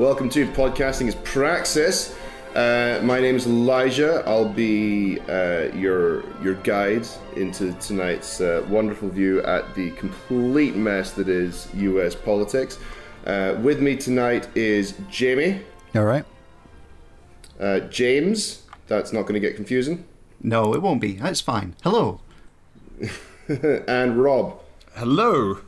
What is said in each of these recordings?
Welcome to Podcasting is Praxis. Uh, my name is Elijah. I'll be uh, your your guide into tonight's uh, wonderful view at the complete mess that is U.S. politics. Uh, with me tonight is Jamie, All right. uh, James. That's not going to get confusing, No, it won't be. That's fine. Hello. and Rob. Hello.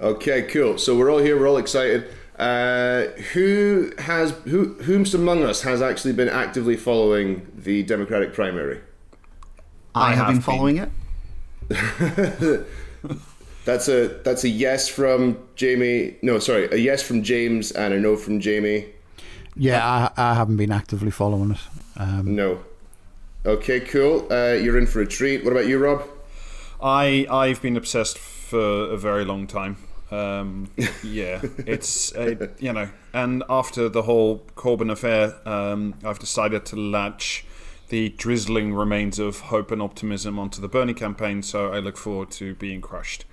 Okay, cool. So we're all here. We're all excited. Uh, who has who whomst among us has actually been actively following the Democratic primary? I, I have have been following it. That's a that's a yes from Jamie. No, sorry, a yes from James and a no from Jamie. Yeah, I, I haven't been actively following it. Um, No. Okay, cool. Uh, you're in for a treat. What about you, Rob? I I've been obsessed for a very long time. Um, yeah, it's uh, you know, and after the whole Corbyn affair, um, I've decided to latch the drizzling remains of hope and optimism onto the Bernie campaign. So I look forward to being crushed.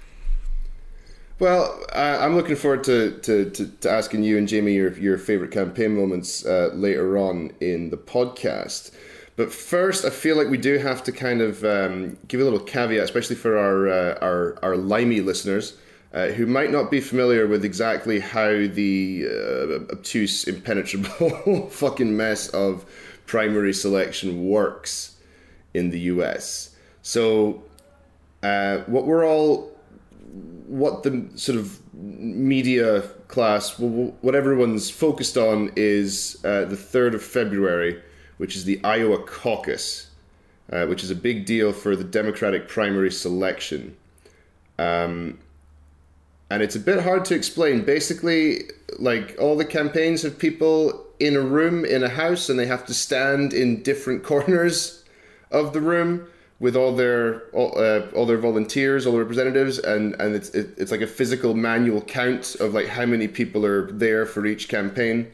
Well, uh, I'm looking forward to, to, to, to asking you and Jamie your, your favorite campaign moments uh, later on in the podcast. But first, I feel like we do have to kind of um, give a little caveat, especially for our uh, our, our limey listeners uh, who might not be familiar with exactly how the uh, obtuse, impenetrable fucking mess of primary selection works in the US. So, uh, what we're all what the sort of media class, what everyone's focused on is uh, the 3rd of February, which is the Iowa caucus, uh, which is a big deal for the Democratic primary selection. Um, and it's a bit hard to explain. Basically, like all the campaigns have people in a room in a house and they have to stand in different corners of the room with all their all, uh, all their volunteers, all the representatives, and and it's it, it's like a physical manual count of like how many people are there for each campaign.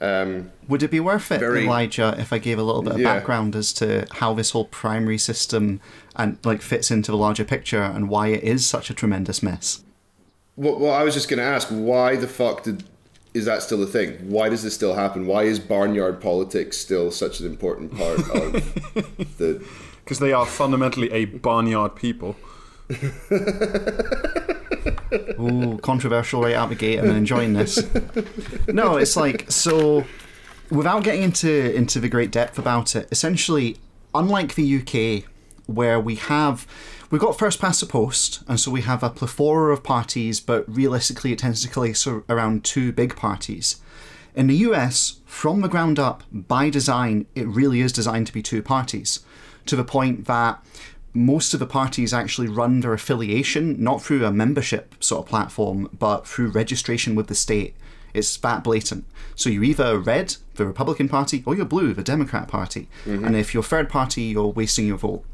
Um, Would it be worth it, Very- Elijah, if I gave a little bit of Yeah. background as to how this whole primary system and like fits into the larger picture and why it is such a tremendous mess? Well, well, I was just going to ask, why the fuck did is that still a thing? Why does this still happen? Why is barnyard politics still such an important part of the? Because they are fundamentally a barnyard people. Ooh, controversial right out the gate. I'm enjoying this. No, it's like so. Without getting into into the great depth about it, essentially, unlike the UK, where we have we've got first past the post, and so we have a plethora of parties, but realistically, it tends to collate around two big parties. In the US, from the ground up, by design, it really is designed to be two parties, to the point that most of the parties actually run their affiliation not through a membership sort of platform, but through registration with the state. It's that blatant. So you're either red, the Republican Party, or you're blue, the Democrat Party. Mm-hmm. And if you're third party, you're wasting your vote.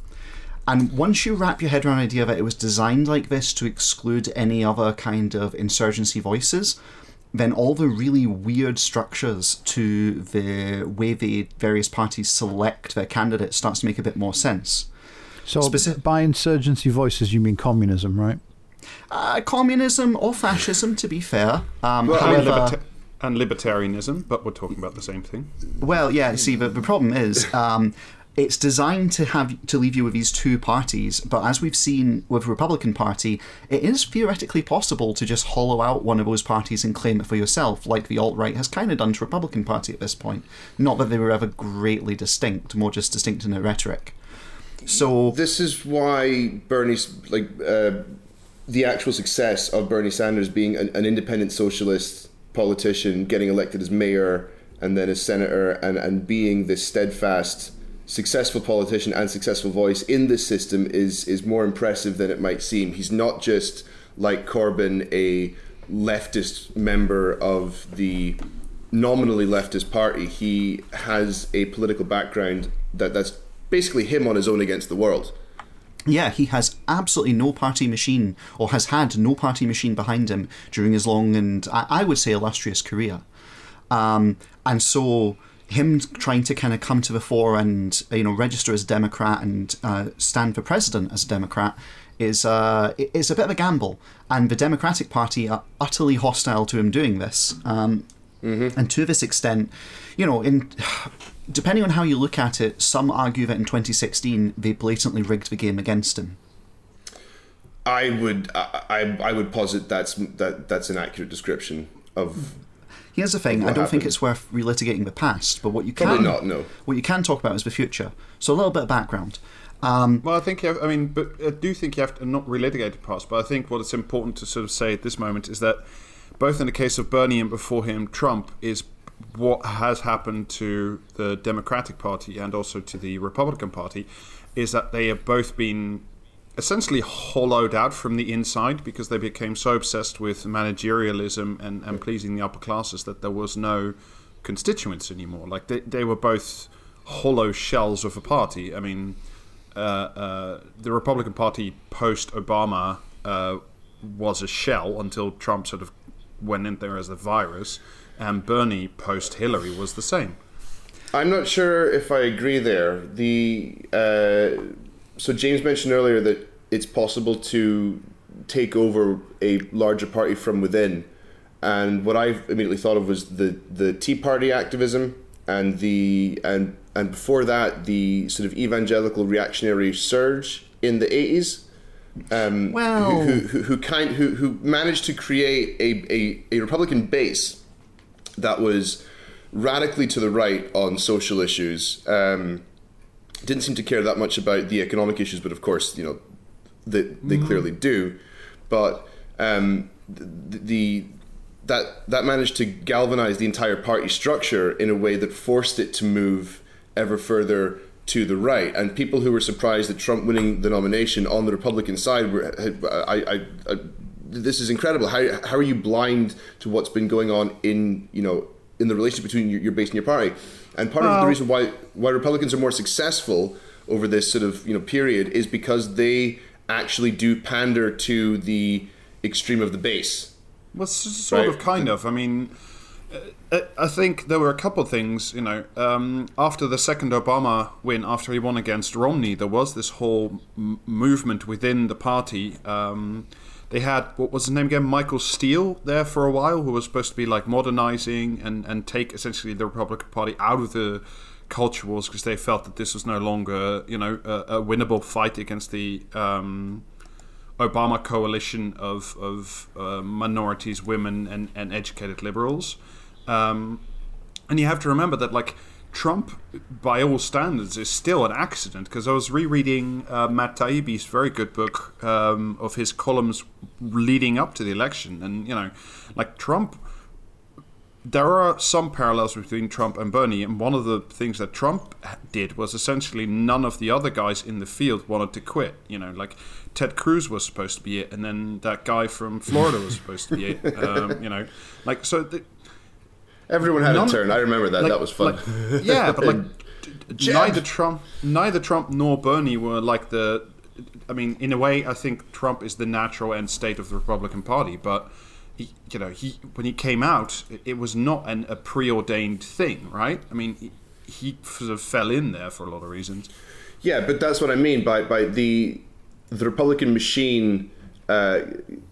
And once you wrap your head around the idea that it was designed like this to exclude any other kind of insurgency voices, then all the really weird structures to the way the various parties select their candidates starts to make a bit more sense. so, Specific- by insurgency voices, you mean communism, right? Uh, communism or fascism, to be fair. Um, Well, And, liberta- and libertarianism, but we're talking about the same thing. Well, yeah. See, the, the problem is, um, it's designed to have to leave you with these two parties. But as we've seen with Republican Party, it is theoretically possible to just hollow out one of those parties and claim it for yourself, like the alt right has kind of done to Republican Party at this point. Not that they were ever greatly distinct, more just distinct in their rhetoric. So This is why Bernie's like uh, the actual success of Bernie Sanders being an, an independent socialist politician, getting elected as mayor and then as senator, and and being this steadfast, successful politician and successful voice in this system is is more impressive than it might seem. He's not just like Corbyn, a leftist member of the nominally leftist party. He has a political background that that's basically him on his own against the world. Yeah, he has absolutely no party machine, or has had no party machine behind him during his long and I, I would say illustrious career. Um, and so him trying to kind of come to the fore and you know register as a Democrat and uh, stand for president as a Democrat is uh, is a bit of a gamble. And the Democratic Party are utterly hostile to him doing this. Um, And to this extent, you know, in depending on how you look at it, some argue that in 2016 they blatantly rigged the game against him. I would I, I, I would posit that's that that's an accurate description of Here's the thing: I don't think it's worth relitigating the past, but what you can Probably not, no. what you can talk about is the future. So a little bit of background. Um, Well, I think you have, I mean, but I do think you have to not relitigate the past. But I think what it's important to sort of say at this moment is that both in the case of Bernie and before him Trump is what has happened to the Democratic Party and also to the Republican Party is that they have both been essentially hollowed out from the inside because they became so obsessed with managerialism and, and pleasing the upper classes that there was no constituents anymore. Like they, they were both hollow shells of a party. I mean, uh, uh, the Republican Party post Obama uh, was a shell until Trump sort of went in there as a virus, and Bernie post Hillary was the same. I'm not sure if I agree there. The uh, so James mentioned earlier that it's possible to take over a larger party from within, and what I immediately thought of was the the Tea Party activism and the and and before that the sort of evangelical reactionary surge in the 80s. Um, who, who, who kind who, who managed to create a, a, a Republican base that was radically to the right on social issues. Um, didn't seem to care that much about the economic issues, but of course, you know, they, they clearly do. But um, the, the that that managed to galvanize the entire party structure in a way that forced it to move ever further to the right. And people who were surprised at Trump winning the nomination on the Republican side were, uh, uh, I, I, I, this is incredible. How how are you blind to what's been going on in you know in the relationship between your, your base and your party? And part of the reason why why Republicans are more successful over this sort of you know period is because they actually do pander to the extreme of the base. Well, sort of, Right. kind of. I mean, uh, I think there were a couple of things. You know, um, after the second Obama win, after he won against Romney, there was this whole m- movement within the party. Um, they had what was his name again, Michael Steele, there for a while, who was supposed to be like modernizing and and take essentially the Republican Party out of the culture wars because they felt that this was no longer, you know, a, a winnable fight against the. Um, Obama coalition of of uh, minorities, women, and, and educated liberals. Um, and you have to remember that, like, Trump, by all standards, is still an accident. Because I was rereading uh, Matt Taibbi's very good book um, of his columns leading up to the election, and you know, like Trump there are some parallels between Trump and Bernie, and one of the things that Trump did was essentially none of the other guys in the field wanted to quit. You know, like Ted Cruz was supposed to be it, and then that guy from Florida was supposed to be it. Um, you know, like so. The, Everyone had None- a turn. I remember that. like- that was fun. like- yeah, but like d- Jeb. neither Trump, neither Trump nor Bernie were like the. I mean, in a way, I think Trump is the natural end state of the Republican Party, but. He, you know, he when he came out, it, was not an, a preordained thing, right? I mean, he, he sort of fell in there for a lot of reasons. Yeah, but that's what I mean by by the the Republican machine uh,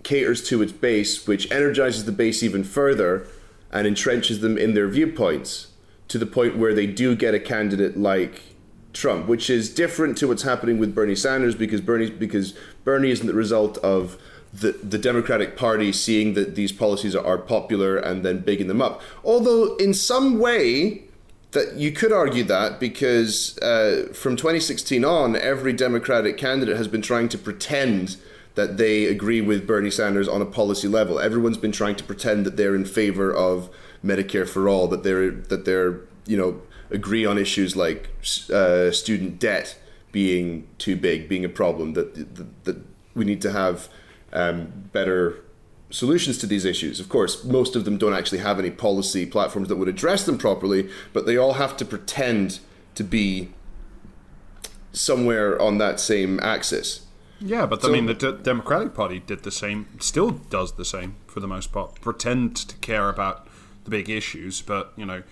caters to its base, which energizes the base even further and entrenches them in their viewpoints to the point where they do get a candidate like Trump, which is different to what's happening with Bernie Sanders because Bernie because Bernie isn't the result of the, the Democratic Party seeing that these policies are, popular and then bigging them up. Although in some way that you could argue that because uh, from 2016 on, every Democratic candidate has been trying to pretend that they agree with Bernie Sanders on a policy level. Everyone's been trying to pretend that they're in favor of Medicare for all, that they're that they're you know agree on issues like uh, student debt being too big, being a problem, that that, that we need to have um, better solutions to these issues. Of course, most of them don't actually have any policy platforms that would address them properly, but they all have to pretend to be somewhere on that same axis. Yeah, but So- I mean, the D- Democratic Party did the same, still does the same for the most part. Pretend to care about the big issues, but you know,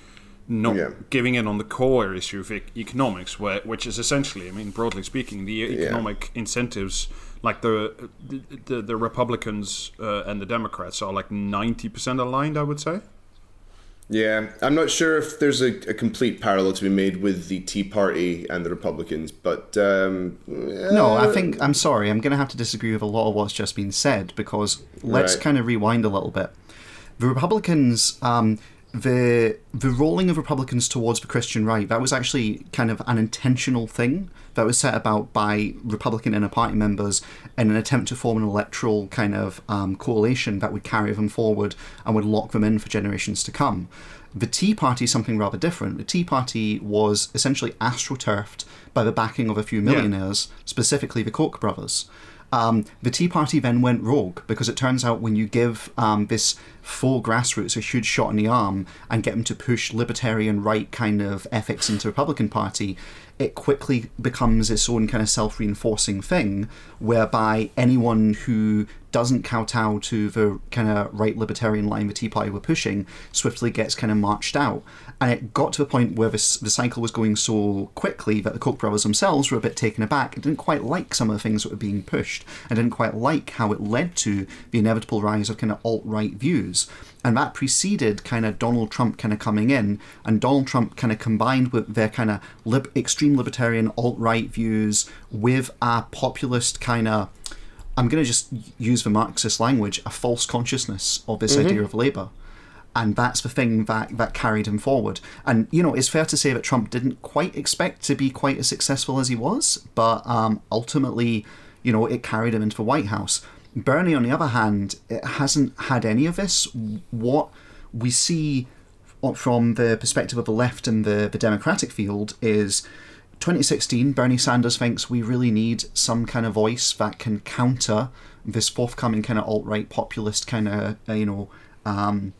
not Yeah. giving in on the core issue of e- economics, where which is essentially, I mean, broadly speaking, the economic incentives. Like the the, the, the Republicans uh, and the Democrats are like ninety percent aligned, I would say. Yeah, I'm not sure if there's a, a complete parallel to be made with the Tea Party and the Republicans, but um, No, I think I'm sorry. I'm going to have to disagree with a lot of what's just been said because let's Right. kind of rewind a little bit. The Republicans, um, the the rolling of Republicans towards the Christian right, that was actually kind of an intentional thing that was set about by Republican inner party members in an attempt to form an electoral kind of um, coalition that would carry them forward and would lock them in for generations to come. The Tea Party is something rather different. The Tea Party was essentially astroturfed by the backing of a few millionaires, specifically the Koch brothers. Um, the Tea Party then went rogue because it turns out when you give um, this faux grassroots a huge shot in the arm and get them to push libertarian right kind of ethics into the Republican Party, it quickly becomes its own kind of self reinforcing thing whereby anyone who doesn't kowtow to the kind of right libertarian line the Tea Party were pushing swiftly gets kind of marched out. And it got to the point where this, the cycle was going so quickly that the Koch brothers themselves were a bit taken aback. It didn't quite like some of the things that were being pushed and didn't quite like how it led to the inevitable rise of kind of alt right views. And that preceded kind of Donald Trump kind of coming in, and Donald Trump kind of combined with their kind of lib- extreme libertarian alt right views with a populist kind of I'm going to just use the Marxist language, a false consciousness of this idea of Labour. And that's the thing that, that carried him forward. And, you know, it's fair to say that Trump didn't quite expect to be quite as successful as he was, but um, ultimately, you know, it carried him into the White House. Bernie, on the other hand, it hasn't had any of this. What we see from the perspective of the left and the, the Democratic field is 2016, Bernie Sanders thinks we really need some kind of voice that can counter this forthcoming kind of alt right populist kind of, uh, you know, um,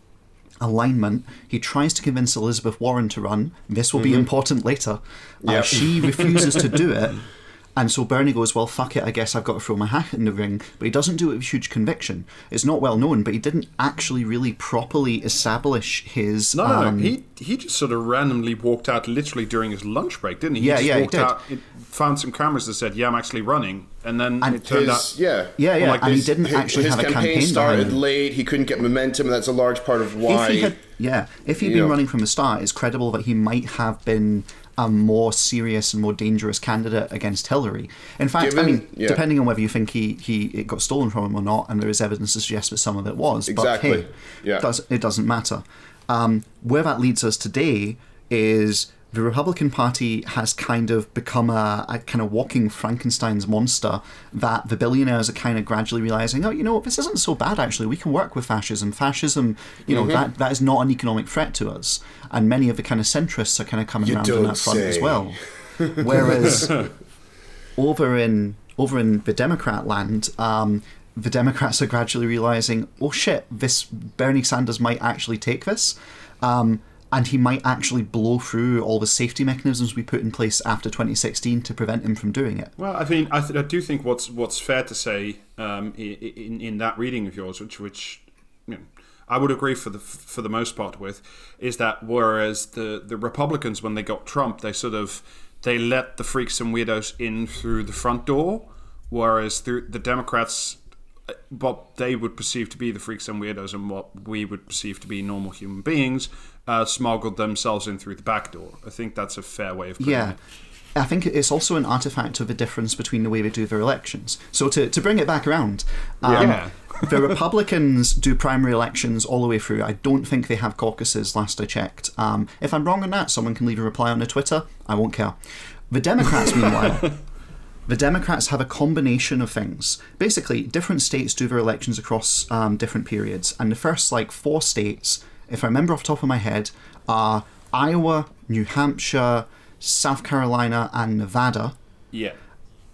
alignment. He tries to convince Elizabeth Warren to run. This will be important later. Uh, she refuses to do it. And so Bernie goes, Well, fuck it, I guess I've got to throw my hat in the ring. But he doesn't do it with huge conviction. It's not well known, but he didn't actually really properly establish his. No, no, um, no. He he just sort of randomly walked out literally during his lunch break, didn't he? Yeah, he just yeah, he walked did. out, it, found some cameras that said, "Yeah, I'm actually running," and then and it turned his, out. yeah, Yeah, yeah, Like and he didn't his, actually his have a campaign campaign started late. He couldn't get momentum, and that's a large part of why. if he had, yeah, if he had been know. running from the start, it's credible that he might have been a more serious and more dangerous candidate against Hillary. In fact, I mean, yeah. depending on whether you think he, he it got stolen from him or not, and there is evidence to suggest that some of it was, Exactly. but hey, Yeah. does, it doesn't matter. Um, where that leads us today is the Republican Party has kind of become a, a kind of walking Frankenstein's monster that the billionaires are kind of gradually realizing, oh, you know what, this isn't so bad actually. We can work with fascism. Fascism, you know, that, that is not an economic threat to us. And many of the kind of centrists are kind of coming You around on that front as well. Whereas over in over in the Democrat land, um, the Democrats are gradually realizing, oh shit, this Bernie Sanders might actually take this, um, and he might actually blow through all the safety mechanisms we put in place after 2016 to prevent him from doing it. Well, I mean, I, th- I do think what's what's fair to say um, in in that reading of yours, which which you know, I would agree for the for the most part with, is that whereas the the Republicans when they got Trump, they sort of they let the freaks and weirdos in through the front door, whereas through the Democrats. What they would perceive to be the freaks and weirdos, and what we would perceive to be normal human beings, uh, smuggled themselves in through the back door. I think that's a fair way of putting Yeah. it. I think it's also an artifact of the difference between the way we do their elections. So to, to bring it back around, um, Yeah. the Republicans do primary elections all the way through. I don't think they have caucuses. Last I checked. Um, if I'm wrong on that, someone can leave a reply on the Twitter. I won't care. The Democrats, meanwhile. The Democrats have a combination of things. Basically, different states do their elections across um, different periods, and the first like four states, if I remember off the top of my head, are Iowa, New Hampshire, South Carolina, and Nevada. Yeah.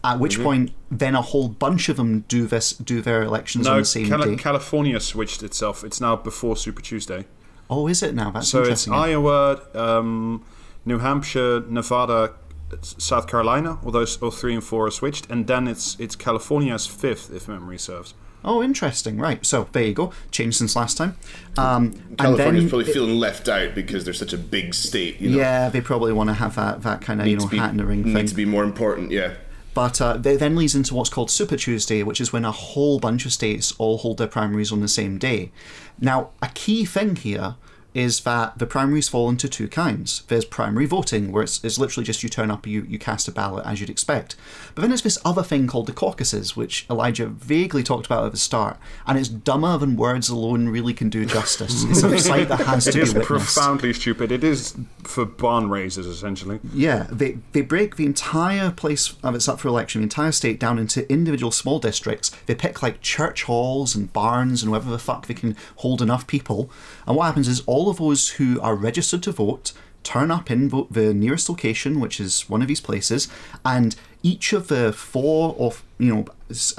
At which Mm-hmm. point, then a whole bunch of them do this, do their elections on No, the same Cali- day. California switched itself. It's now before Super Tuesday. oh, is it now? That's So it's. Iowa, um, New Hampshire, Nevada, South Carolina. although all three and four are switched, and then it's it's California's fifth, if memory serves. oh, interesting. Right. So there you go. Changed since last time. Um, and California's then, probably feeling left out because they're such a big state. You know, yeah, they probably want to have that, that kind of you know to be- hat in the ring thing. needs to be more important. Yeah. But uh, they then leads into what's called Super Tuesday, which is when a whole bunch of states all hold their primaries on the same day. Now, a key thing here is that the primaries fall into two kinds. There's primary voting, where it's, it's literally just you turn up, you, you cast a ballot as you'd expect. But then there's this other thing called the caucuses, which Elijah vaguely talked about at the start, and it's dumber than words alone really can do justice. It's a sight that has It to be is witnessed. profoundly stupid. It is for barn raisers, essentially. Yeah, they, they break the entire place of it's up for election, the entire state, down into individual small districts. They pick like church halls and barns and wherever the fuck they can hold enough people. And what happens is all of those who are registered to vote turn up in the nearest location, which is one of these places, and each of the four or you know,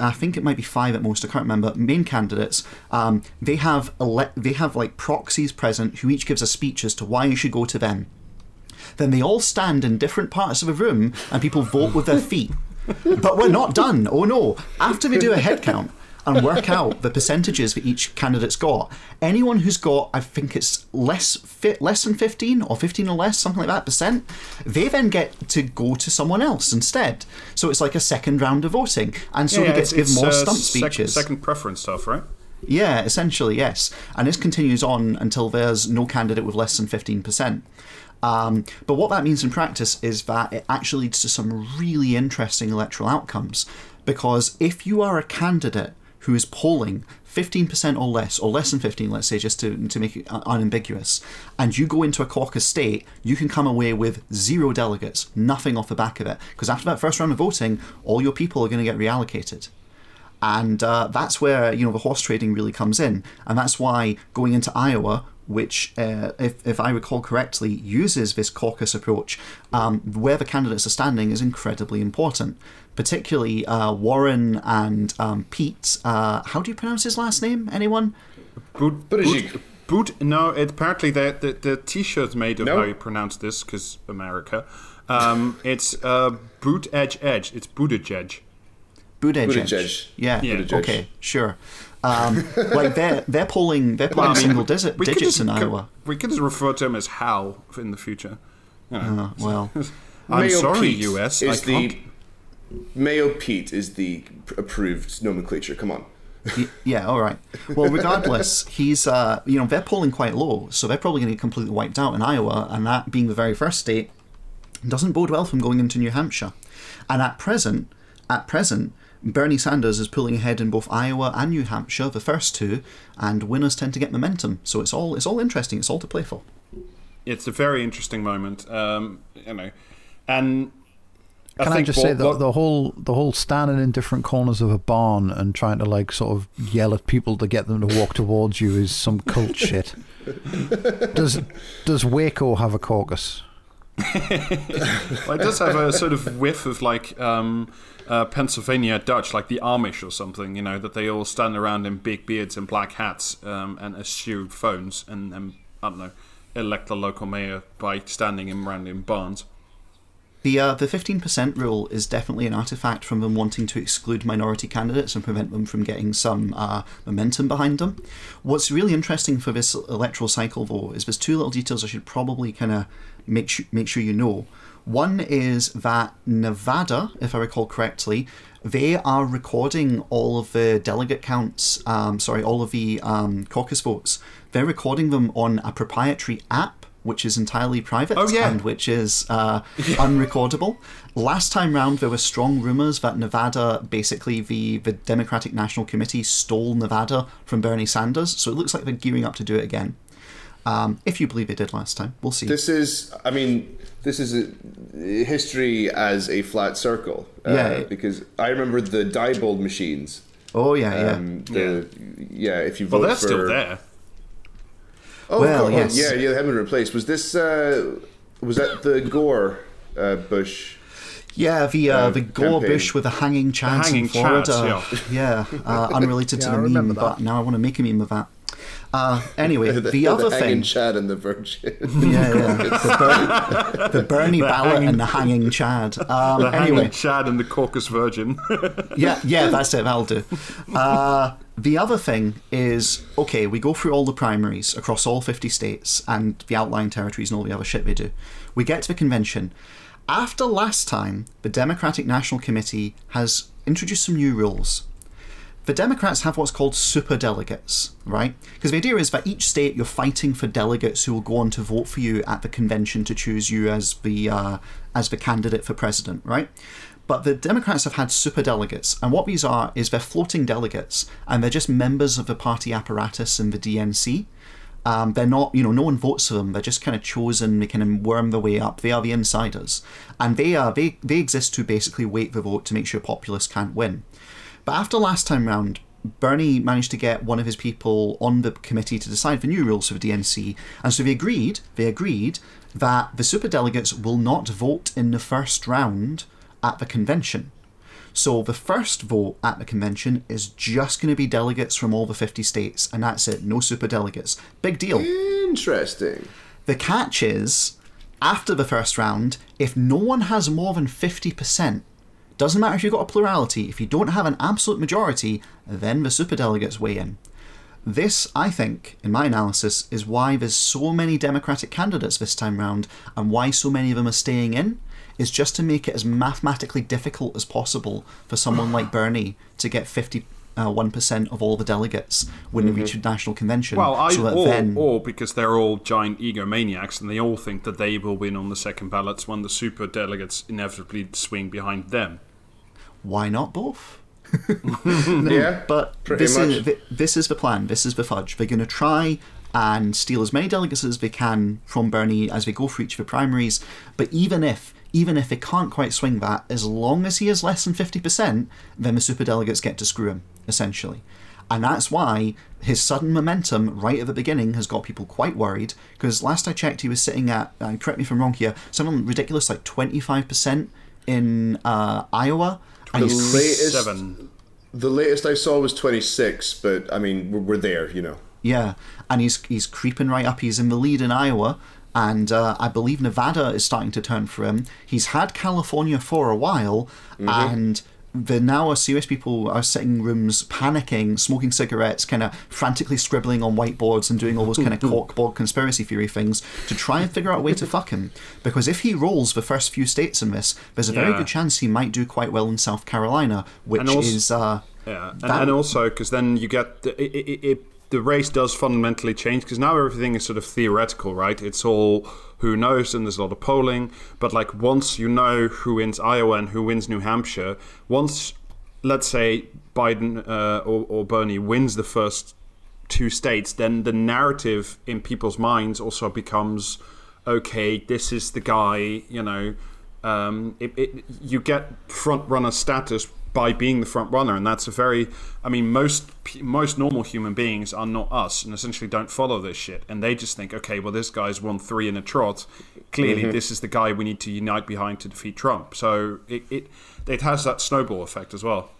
I think it might be five at most. I can't remember. Main candidates, um, they have ele- they have like proxies present who each gives a speech as to why you should go to them then they all stand in different parts of a room and people vote with their feet. But we're not done. Oh no. After we do a head count and work out the percentages that each candidate's got, anyone who's got, I think it's less fit, less than 15 or 15 or less, something like that percent, they then get to go to someone else instead. So it's like a second round of voting. And so they get to give more uh, stump speeches. second preference stuff, right? Yeah, essentially, yes. And this continues on until there's no candidate with less than 15%. Um, but what that means in practice is that it actually leads to some really interesting electoral outcomes. Because if you are a candidate who is polling 15% or less, or less than 15, let's say, just to, to make it unambiguous, and you go into a caucus state, you can come away with zero delegates, nothing off the back of it. Because after that first round of voting, all your people are going to get reallocated and uh, that's where you know the horse trading really comes in, and that's why going into Iowa, which, uh, if if I recall correctly, uses this caucus approach, um, where the candidates are standing is incredibly important. Particularly uh, Warren and um, Pete. Uh, how do you pronounce his last name? Anyone? Boot, Buttigieg. boot, boot. No, it, apparently the, the the T-shirt made of No. how you pronounce this because America. Um, it's uh, boot edge edge. It's Buttigieg. Buttigieg. Buttigieg. Yeah. Yeah. Buttigieg. Okay. Sure. Um, like they're they're polling they're polling I mean, single digit, we digits just- in Iowa. We could just refer to him as Hal in the future. You know. Uh, well. I'm Mayo sorry, Pete US. Is the can't. Mayo Pete is the approved nomenclature. Come on. Yeah, all right. Well, regardless, he's uh, you know they're polling quite low, so they're probably going to get completely wiped out in Iowa, and that being the very first state doesn't bode well from going into New Hampshire. And at present, at present, Bernie Sanders is pulling ahead in both Iowa and New Hampshire, the first two, and winners tend to get momentum. So it's all it's all interesting. It's all to play for. It's a very interesting moment. Um, you know, and Can I, think just what- say the, what- the whole the whole standing in different corners of a barn and trying to like sort of yell at people to get them to walk towards you is some cult shit. Does does Waco have a caucus? Well, it does have a sort of whiff of like um, uh, Pennsylvania Dutch, like the Amish or something. You know that they all stand around in big beards and black hats um, and eschew phones and, and I don't know elect the local mayor by standing in around in barns. The uh, the fifteen percent rule is definitely an artifact from them wanting to exclude minority candidates and prevent them from getting some uh, momentum behind them. What's really interesting for this electoral cycle, though, is there's two little details I should probably kind of make su- make sure you know. One is that Nevada, if I recall correctly, they are recording all of the delegate counts. Um, sorry, all of the um, caucus votes. They're recording them on a proprietary app which is entirely private Oh, yeah. and which is uh, unrecordable. Last time round, there were strong rumors that Nevada, basically the, the Democratic National Committee, stole Nevada from Bernie Sanders. So it looks like they're gearing up to do it again. Um, if you believe they did last time, we'll see. This is, I mean, this is a, history as a flat circle. Uh, Yeah. Because I remember the Diebold machines. oh yeah, yeah. Um, the, yeah. if you vote Well, they're for, still there. Oh, Well, yes. yeah, yeah, they haven't been replaced. Was this? Uh, was that the Gore uh, Bush? Yeah, the uh, uh, the Gore campaign. Bush with the hanging chads hanging in Florida. chads, yeah, uh, unrelated to Yeah, I the remember meme, but now I want to make a meme of that. Uh, anyway, the, the other hanging thing, Chad and the Virgin. yeah, yeah, the, Ber- the Bernie ballot hanging- and the hanging Chad. Um, The anyway, hanging Chad and the Caucus Virgin. yeah, yeah, that's it. That'll do. Uh, the other thing is okay. We go through all the primaries across all fifty states and the outlying territories and all the other shit they do. We get to the convention. After last time, the Democratic National Committee has introduced some new rules. The Democrats have what's called super delegates, right? Because the idea is that each state you're fighting for delegates who will go on to vote for you at the convention to choose you as the uh, as the candidate for president, right? But the Democrats have had super delegates, and what these are is they're floating delegates, and they're just members of the party apparatus in the DNC. Um, they're not, you know, no one votes for them. They're just kind of chosen. They kind of worm their way up. They are the insiders, and they are they they exist to basically weight the vote to make sure populists can't win. But after last time round, Bernie managed to get one of his people on the committee to decide the new rules for the DNC, and so they agreed. They agreed that the superdelegates will not vote in the first round at the convention. So the first vote at the convention is just going to be delegates from all the 50 states, and that's it. No superdelegates. Big deal. Interesting. The catch is, after the first round, if no one has more than 50%, doesn't matter if you've got a plurality, if you don't have an absolute majority, then the superdelegates weigh in. This, I think, in my analysis, is why there's so many Democratic candidates this time round and why so many of them are staying in, is just to make it as mathematically difficult as possible for someone like Bernie to get 50 uh, 1% of all the delegates when they reach a national convention. Well, I, so that or, then, or because they're all giant egomaniacs and they all think that they will win on the second ballots when the super delegates inevitably swing behind them. why not both? Yeah. But this much. is this is the plan. This is the fudge. They're going to try and steal as many delegates as they can from Bernie as they go for each of the primaries. But even if even if they can't quite swing that, as long as he is less than fifty percent, then the super delegates get to screw him essentially. And that's why his sudden momentum right at the beginning has got people quite worried. Because last I checked, he was sitting at, uh, correct me if I'm wrong here, something ridiculous like 25% in uh, Iowa. And The he's latest, Seven. the latest I saw was 26, but I mean, we're, we're there, you know. Yeah, and he's he's creeping right up. He's in the lead in Iowa, and uh, I believe Nevada is starting to turn for him. He's had California for a while, and the now are serious people are sitting rooms panicking, smoking cigarettes, kind of frantically scribbling on whiteboards and doing all those kind of corkboard conspiracy theory things to try and figure out a way to fuck him. Because if he rolls the first few states in this, there's a very Yeah. good chance he might do quite well in South Carolina, which also- is. Uh, Yeah, and, That- and also because then you get the, it, it, it, the race does fundamentally change because now everything is sort of theoretical, right? It's all who knows, and there's a lot of polling. But like once you know who wins Iowa and who wins New Hampshire, once let's say Biden uh, or, or Bernie wins the first two states, then the narrative in people's minds also becomes okay. This is the guy, you know. Um, it, it, you get front runner status by being the front runner, and that's a very. I mean, most most normal human beings are not us, and essentially don't follow this shit, and they just think, okay, well, this guy's won three in a trot. Clearly, this is the guy we need to unite behind to defeat Trump. So it it, it has that snowball effect as well.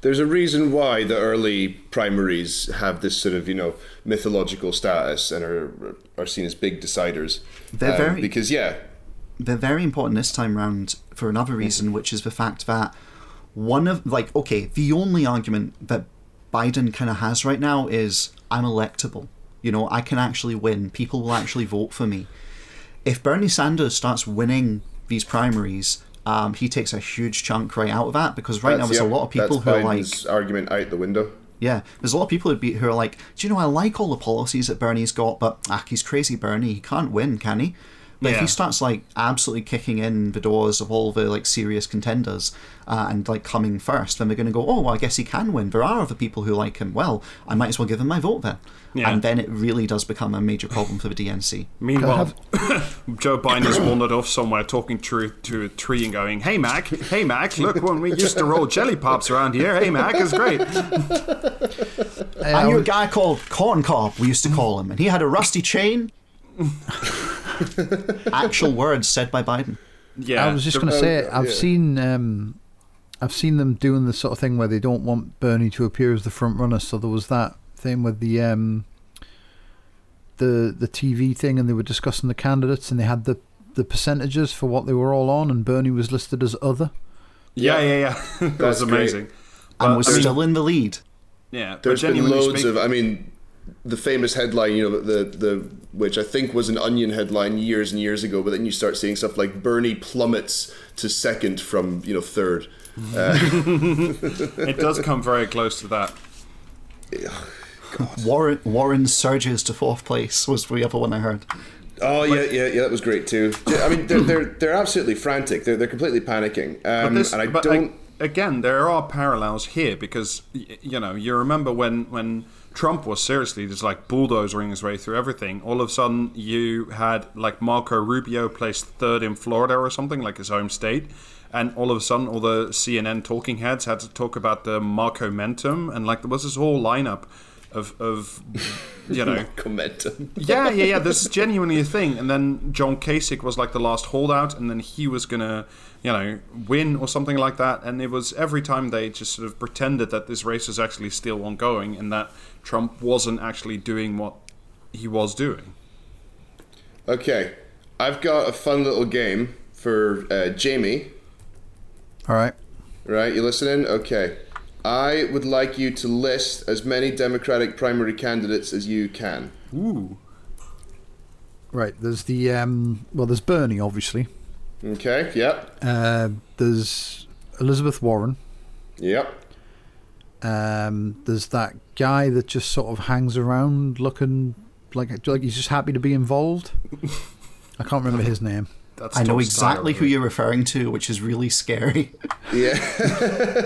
There's a reason why the early primaries have this sort of, you know, mythological status and are are seen as big deciders. They're Um, very- because yeah, they're very important this time round for another reason, which is the fact that one of like okay, the only argument that Biden kind of has right now is I'm electable. You know, I can actually win. People will actually vote for me. If Bernie Sanders starts winning these primaries, um, he takes a huge chunk right out of that because right now that's- there's a lot of people who are like, argument out the window. yeah, there's a lot of people who'd be, who are like, do you know, I like all the policies that Bernie's got, but ah, he's crazy, Bernie. He can't win, can he? But if he starts like absolutely kicking in the doors of all the like serious contenders uh, and like coming first, then they're going to go, oh, well, I guess he can win. There are other people who like him. Well, I might as well give him my vote then. Yeah. And then it really does become a major problem for the DNC. Meanwhile, Joe Biden is wandered off somewhere talking to, to a tree and going, Hey Mac, hey Mac, look when we used to roll jelly pops around here. Hey Mac, it's great. I knew a guy called Corn Cob, we used to call him, and he had a rusty chain. Actual words said by Biden. Yeah. I was just going to say, I've yeah. seen, um, I've seen them doing the sort of thing where they don't want Bernie to appear as the front runner. So there was that thing with the um, the the TV thing, and they were discussing the candidates, and they had the the percentages for what they were all on, and Bernie was listed as other. Yeah, yeah, yeah. it That's was great. amazing. And But, was I mean, still in the lead. yeah, There's been loads speak- of. I mean, the famous headline, you know, the the which I think was an Onion headline years and years ago, but then you start seeing stuff like Bernie plummets to second from you know third. It does come very close to that. Warren Warren surges to fourth place was the other one I heard. Oh yeah, yeah, yeah. That was great too. I mean, they're they're, they're absolutely frantic. They're they're completely panicking. Um, This- and I but don't. again, there are parallels here because y- you know you remember when when Trump was seriously just like bulldozing his way through everything. All of a sudden, you had like Marco Rubio placed third in Florida or something like his home state. And all of a sudden, all the CNN talking heads had to talk about the Marco momentum, and like there was this whole lineup of, of you know, Momentum. yeah, yeah, yeah. This is genuinely a thing. And then John Kasich was like the last holdout, and then he was gonna, you know, win or something like that. And it was every time they just sort of pretended that this race was actually still ongoing, and that Trump wasn't actually doing what he was doing. Okay, I've got a fun little game for uh, Jamie. All right. Right, you listening? Okay. I would like you to list as many Democratic primary candidates as you can. Ooh. Right. There's the um. Well, there's Bernie, obviously. Okay. Yep. Uh, there's Elizabeth Warren. Yep. Um, there's that guy that just sort of hangs around, looking like like he's just happy to be involved. I can't remember his name. That's I know exactly who you're referring to, which is really scary. Yeah.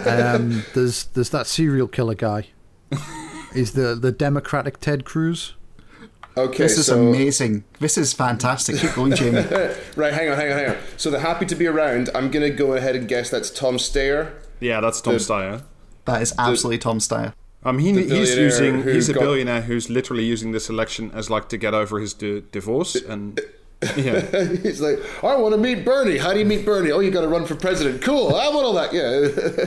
Um, there's there's that serial killer guy. Is the the Democratic Ted Cruz. Okay. this is so, amazing. This is fantastic. Keep going, Jamie. Right, hang on, hang on, hang on. So the happy to be around. I'm gonna go ahead and guess that's Tom Steyer. Yeah, that's Tom The- Steyer. That is absolutely Tom Steyer. Um, he, he's using he's a got- billionaire who's literally using this election as like to get over his di- divorce and yeah. He's like, I want to meet Bernie. How do you meet Bernie? Oh, you got to run for president. Cool. I want all that. Yeah.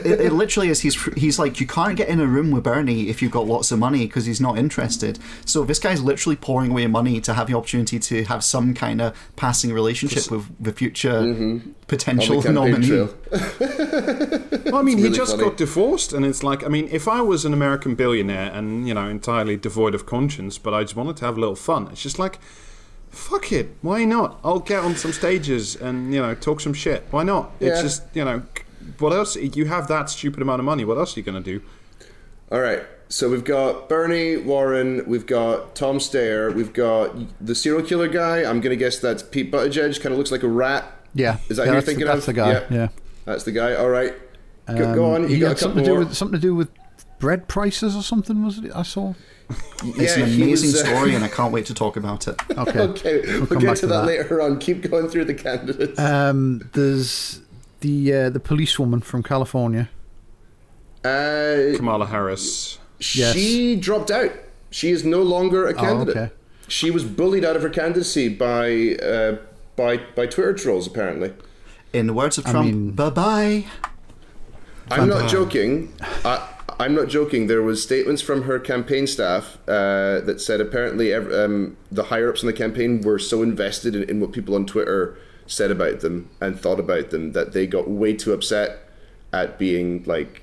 It, it literally is. He's he's like you can't get in a room with Bernie if you've got lots of money because he's not interested. So this guy's literally pouring away money to have the opportunity to have some kind of passing relationship with the future On potential the nominee. Well, I mean, he just funny. got divorced, and it's like, I mean, if I was an American billionaire and you know entirely devoid of conscience, but I just wanted to have a little fun, it's just like, fuck it, why not? I'll get on some stages and you know talk some shit. Why not? It's just you know, what else? You have that stupid amount of money. What else are you gonna do? All right. So we've got Bernie Warren, we've got Tom Steyer, we've got the serial killer guy. I'm gonna guess that's Pete Buttigieg. Kind of looks like a rat. Yeah, Is that yeah, who you're that's, thinking that's of? the guy. Yeah. Yeah, That's the guy. All right. Go, Um, go on. You got a couple something to do more. with something to do with bread prices or something. Was it? I saw. It's Yeah, an amazing was, uh, story, and I can't wait to talk about it. Okay. Okay, we'll, come get back to to that, that. later on. Keep going through the candidates. Um, there's the uh, the policewoman from California. Uh, Kamala Harris. Yes. She dropped out. She is no longer a Oh, candidate. okay. She was bullied out of her candidacy by uh, by by Twitter trolls. Apparently, In the words of I Trump, mean- bye bye. I'm not joking. I, I'm not joking. There was statements from her campaign staff uh, that said apparently ev- um, the higher ups in the campaign were so invested in, in what people on Twitter said about them and thought about them that they got way too upset at being like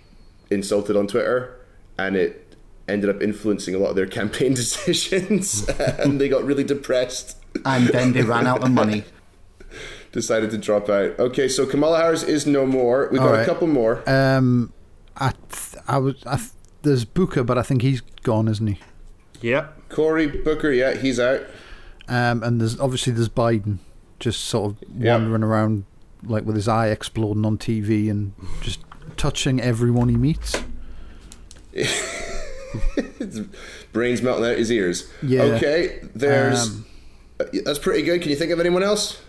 insulted on Twitter, and it ended up influencing a lot of their campaign decisions, and they got really depressed. And then they ran out of money. Decided to drop out. Okay, so Kamala Harris is no more. We've got All a couple more. Um, I was I th- there's Booker, but I think he's gone, isn't he? Yep. Cory Booker, yeah, he's out. Um, and there's obviously there's Biden, just sort of Yeah. wandering around like with his eye exploding on TV and just touching everyone he meets. His brains melting out his ears. Yeah. Okay, there's. Um, that's pretty good. Can you think of anyone else?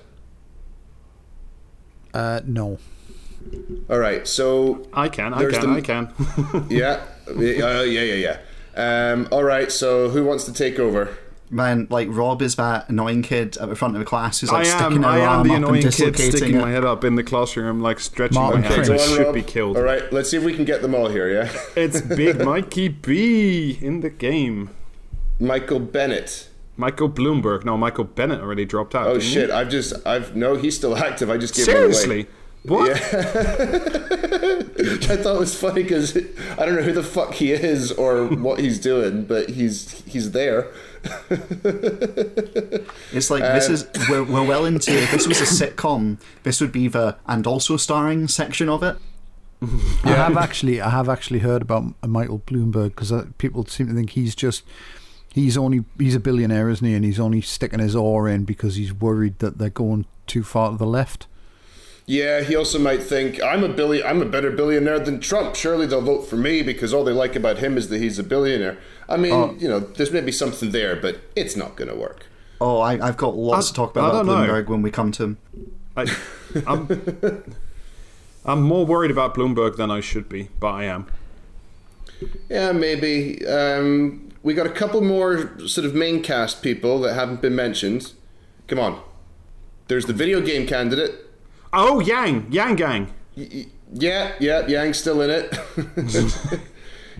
Uh, no. All right, so I can. I can. the- I can. yeah, uh, yeah, yeah, yeah. Um, all right, so who wants to take over? Man, like Rob is that annoying kid at the front of the class who's I like sticking am. her I am arm the up and annoying kid sticking it. my head up in the classroom, like stretching Martin my hands. Prince. I should Rob. be killed. All right, let's see if we can get them all here. Yeah, It's Big Mikey B in the game. Michael Bennet. Michael Bloomberg. No, Michael Bennet already dropped out. Oh didn't he? shit! I've just I've no, he's still active. I just gave him Seriously? away. What? I thought it was funny because I don't know who the fuck he is or what he's doing, but he's he's there. It's like this um, is we're, we're well into. If this was a sitcom, this would be the and also starring section of it. I have actually, I have actually heard about Michael Bloomberg because uh, people seem to think he's just, he's only, he's a billionaire, isn't he? And he's only sticking his oar in because he's worried that they're going too far to the left. Yeah, he also might think I'm a billion. I'm a better billionaire than Trump. Surely they'll vote for me because all they like about him is that he's a billionaire. I mean, Oh. you know, there's maybe something there, but it's not going to work. Oh, I, I've got lots I- to talk I about don't know. Bloomberg when we come to him. I, I'm, I'm more worried about Bloomberg than I should be, but I am. Yeah, maybe. Um, we got a couple more sort of main cast people that haven't been mentioned. Come on. There's the video game candidate. Oh, Yang, Yang Gang. Yeah, yeah, Yang's still in it.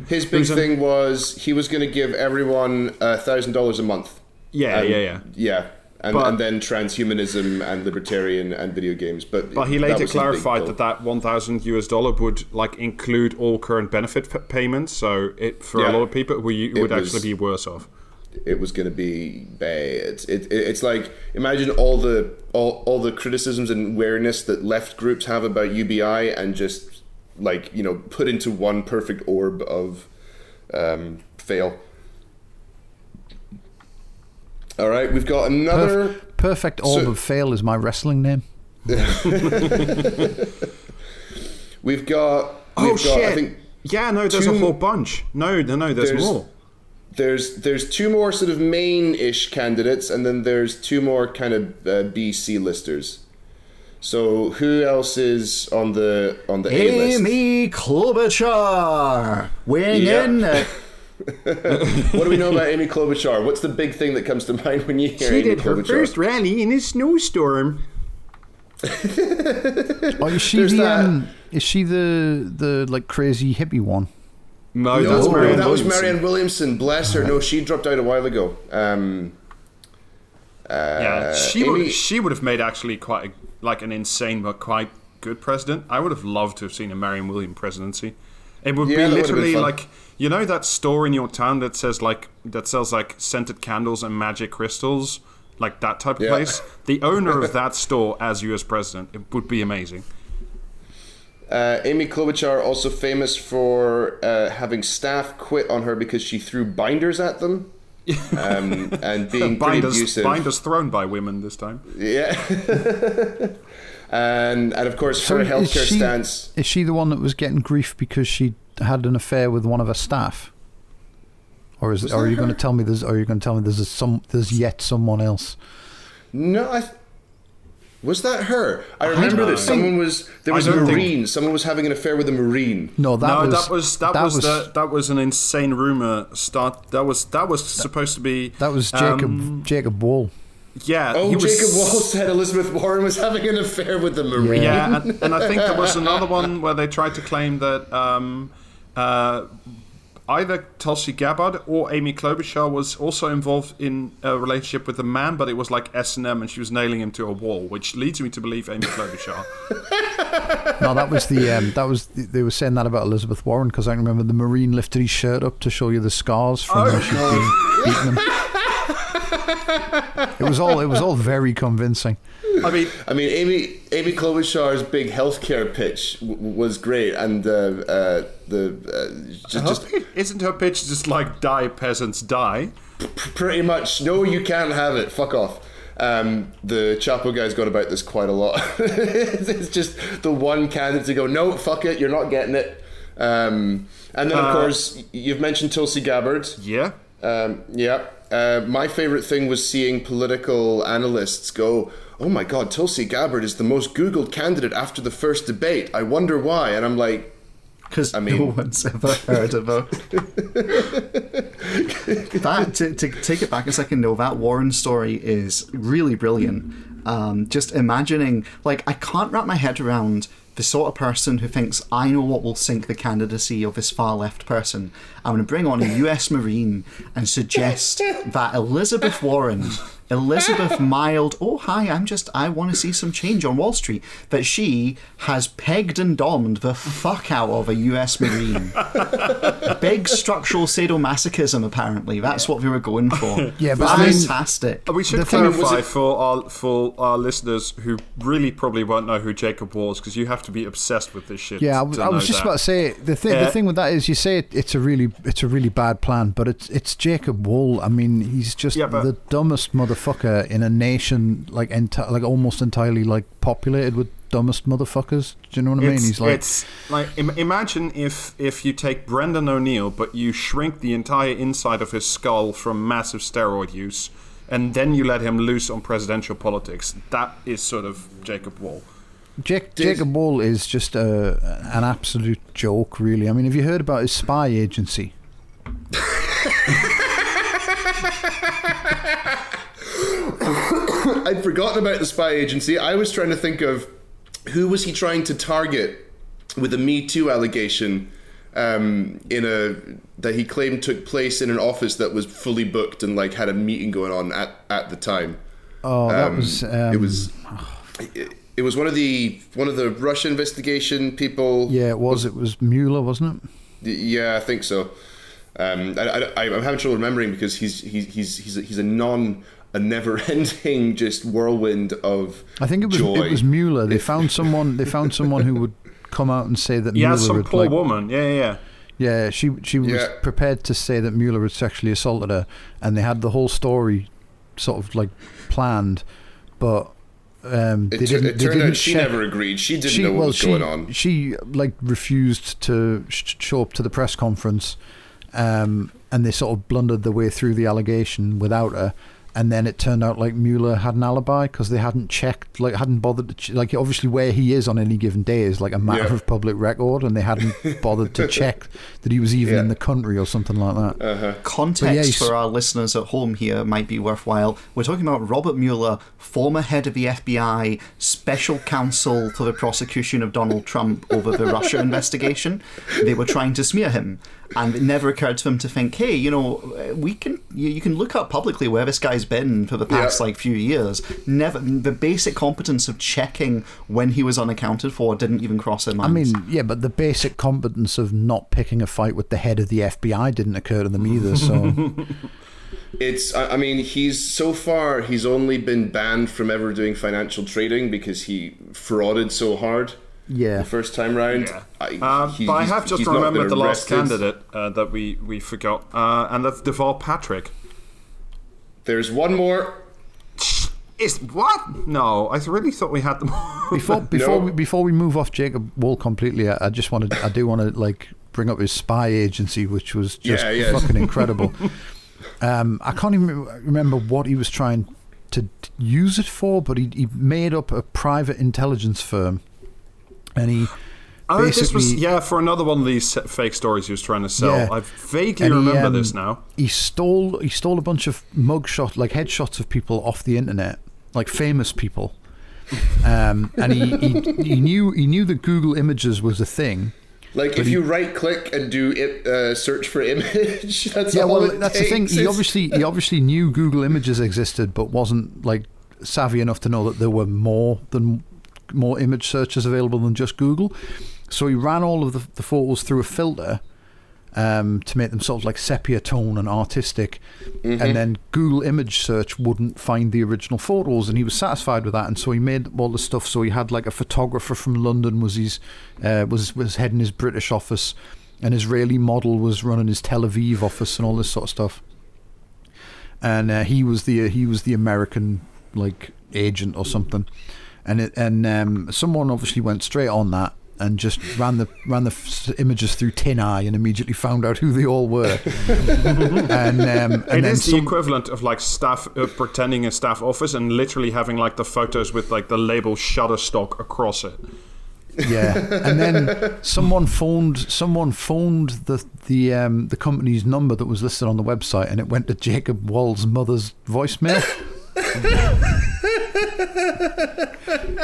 His big thing was he was going to give everyone a thousand dollars a month. Yeah, And- yeah, yeah. yeah, and, But- and then transhumanism and libertarian and video games. But But he later was his big clarified that that 1,000 US dollar would like include all current benefit p- payments. So it for Yeah. a lot of people, we would was- actually be worse off. It was going to be bad. It, it, it's like imagine all the all, all the criticisms and awareness that left groups have about UBI and just like you know put into one perfect orb of um, fail. All right, we've got another. Perf- Perfect Orb So- of Fail is my wrestling name. We've got. Oh We've got, shit! I think yeah, no, there's a whole bunch. No, no, no, there's, There's- more. There's there's two more sort of main-ish candidates, and then there's two more kind of uh, BC listers. So who else is on the on the A list? Amy Klobuchar weighing Yeah. in. What do we know about Amy Klobuchar? What's the big thing that comes to mind when you hear Amy Klobuchar? her first rally in a snowstorm. Oh, is she There's the um, is she the the like crazy hippie one? No, No, that's Marianne that was Williamson. Marianne Williamson. Bless her. No, she dropped out a while ago. Um, Yeah, uh, she Amy- would she would have made actually quite a, like an insane but quite good president. I would have loved to have seen a Marion William presidency. It would Yeah, be that would literally like you know that store in your town that says like that sells like scented candles and magic crystals, like that type of Yeah. place. The owner of that store as U.S. president, it would be amazing. Uh, Amy Klobuchar also famous for uh, having staff quit on her because she threw binders at them um, and being pretty Binders, abusive. binders thrown by women this time. Yeah. and and of course So her is healthcare she- stance. Is she the one that was getting grief because she had an affair with one of her staff? Or is or are that you going to tell me there's? Are you going to tell me there's a, some? There's yet someone else? No, I. Th- was that her? I remember know. that someone was there was a don't think- marine. Someone was having an affair with a marine. No, that no, was that was that, was, the, that was an insane rumor. Start that was that was supposed to be that was Jacob um, Jacob Wohl. yeah. Oh, he was- Jacob Wohl said Elizabeth Warren was having an affair with the marine. Yeah, and, and I think there was another one where they tried to claim that um, uh, either Tulsi Gabbard or Amy Klobuchar was also involved in a relationship with a man, but it was like S and M, and she was nailing him to a wall, which leads me to believe Amy Klobuchar. No, that was the um, that was the, they were saying that about Elizabeth Warren because I remember the Marine lifted his shirt up to show you the scars from where she'd been beating him. It was all it was all very convincing. I mean, I mean, Amy Amy Klobuchar's big healthcare pitch w- was great, and uh, uh, the uh, just, just isn't her pitch just like "die peasants die"? pretty much no, you can't have it. Fuck off. Um, the Chapo guy's got about this quite a lot. it's just the one candidate to go, no, fuck it, you're not getting it. Um, and then, of Uh, course, you've mentioned Tulsi Gabbard. Yeah. Um, yeah. Uh, my favorite thing was seeing political analysts go, "Oh my God, Tulsi Gabbard is the most Googled candidate after the first debate. I wonder why." And I'm like, because I mean- no one's ever heard of her. that to, to take it back a second though, that Warren story is really brilliant. Um, just imagining, like, I can't wrap my head around the sort of person who thinks I know what will sink the candidacy of this far left person. I'm going to bring on a U.S. Marine and suggest that Elizabeth Warren Elizabeth Mild, oh hi, I'm just I want to see some change on Wall Street, that she has pegged and domed the fuck out of a US Marine. Big structural sadomasochism apparently. That's what we were going for. Yeah, but I mean- fantastic. We should The clarify it- for our for our listeners who really probably won't know who Jacob was because you have to be obsessed with this shit. Yeah, I, to was- I know was just that. about to say the thing. Uh, the thing with that is, you say it, it's a really, it's a really bad plan, but it's it's Jacob Wohl. I mean, he's just Yeah, but- the dumbest motherfucker in a nation like enti- like almost entirely like populated with dumbest motherfuckers. Do you know what I mean? It's, He's like, it's like Im- imagine if if you take Brendan O'Neill, but you shrink the entire inside of his skull from massive steroid use, and then you let him loose on presidential politics. That is sort of Jacob Wohl. Jake, Jacob Wohl is just a, an absolute joke, really. I mean, have you heard about his spy agency? I'd forgotten about the spy agency. I was trying to think of who was he trying to target with a Me Too allegation um, in a that he claimed took place in an office that was fully booked and like had a meeting going on at, at the time. Oh, that Um, was um, it was it, it was one of the one of the Russia investigation people. yeah, it was. It was Mueller, wasn't it? Yeah, I think so. Um, I, I, I'm having trouble remembering because he's he's he's he's a, he's a non a never-ending just whirlwind of I think it was joy. it was Mueller. They found someone. They found someone who would come out and say that Yeah, Mueller some had poor like, woman. Yeah, yeah, yeah. Yeah, she she was Yeah. prepared to say that Mueller had sexually assaulted her, and they had the whole story sort of like planned, but um, It, they didn't. it they turned didn't out she check- never agreed. She didn't she- know what well, was she, going on. She like refused to sh- show up to the press conference, um, and they sort of blundered their way through the allegation without her. And then it turned out like Mueller had an alibi because they hadn't checked, like hadn't bothered to ch- like obviously where he is on any given day is like a matter Yeah. of public record, and they hadn't bothered to check that he was even in the country or something like that. Uh-huh. Context yeah, for our listeners at home here might be worthwhile. We're talking about Robert Mueller, former head of the FBI, special counsel for the prosecution of Donald Trump over the Russia investigation. They were trying to smear him, and it never occurred to them to think, hey, you know, we can you, you can look up publicly where this guy's been for the past Yeah. like few years. Never the basic competence of checking when he was unaccounted for didn't even cross their I minds. mean, yeah, but the basic competence of not picking a fight with the head of the FBI didn't occur to them either. So It's. I I mean, he's so far he's only been banned from ever doing financial trading because he frauded so hard yeah, the first time round. Yeah. I, Uh, he- but I have just he's not been remembered the last candidate uh, that we, we forgot, uh, and that's Deval Patrick. There's one more. Is what? No, I really thought we had them. all. before before No. we before we move off Jacob Wohl completely, I, I just wanted I do want to like bring up his spy agency, which was just Yeah, yeah. fucking incredible. um, I can't even remember what he was trying to use it for, but he, he made up a private intelligence firm, and he Oh, this was yeah for another one of these fake stories he was trying to sell. Yeah. I vaguely And he, remember um, this now. he stole he stole a bunch of mugshot like headshots of people off the internet, like famous people. Um, and he, he he knew he knew that Google Images was a thing. Like if you right click and do it, uh, search for image, that's Yeah, all well, it that's the thing. He obviously he obviously knew Google Images existed, but wasn't like savvy enough to know that there were more than more image searches available than just Google. So he ran all of the, the photos through a filter um, to make them sort of like sepia tone and artistic, and then Google Image Search wouldn't find the original photos, and he was satisfied with that, and so he made all the stuff. So he had like a photographer from London was his uh, was was heading his British office, an Israeli model was running his Tel Aviv office, and all this sort of stuff. And uh, he was the he was the American like agent or something, and it, and um, someone obviously went straight on that and just ran the ran the f- images through TinEye and immediately found out who they all were. and um, and It then is the equivalent of like staff uh, pretending a staff office and literally having like the photos with like the label Shutterstock across it. Yeah, and then someone phoned someone phoned the the um, the company's number that was listed on the website, and it went to Jacob Wohl's mother's voicemail.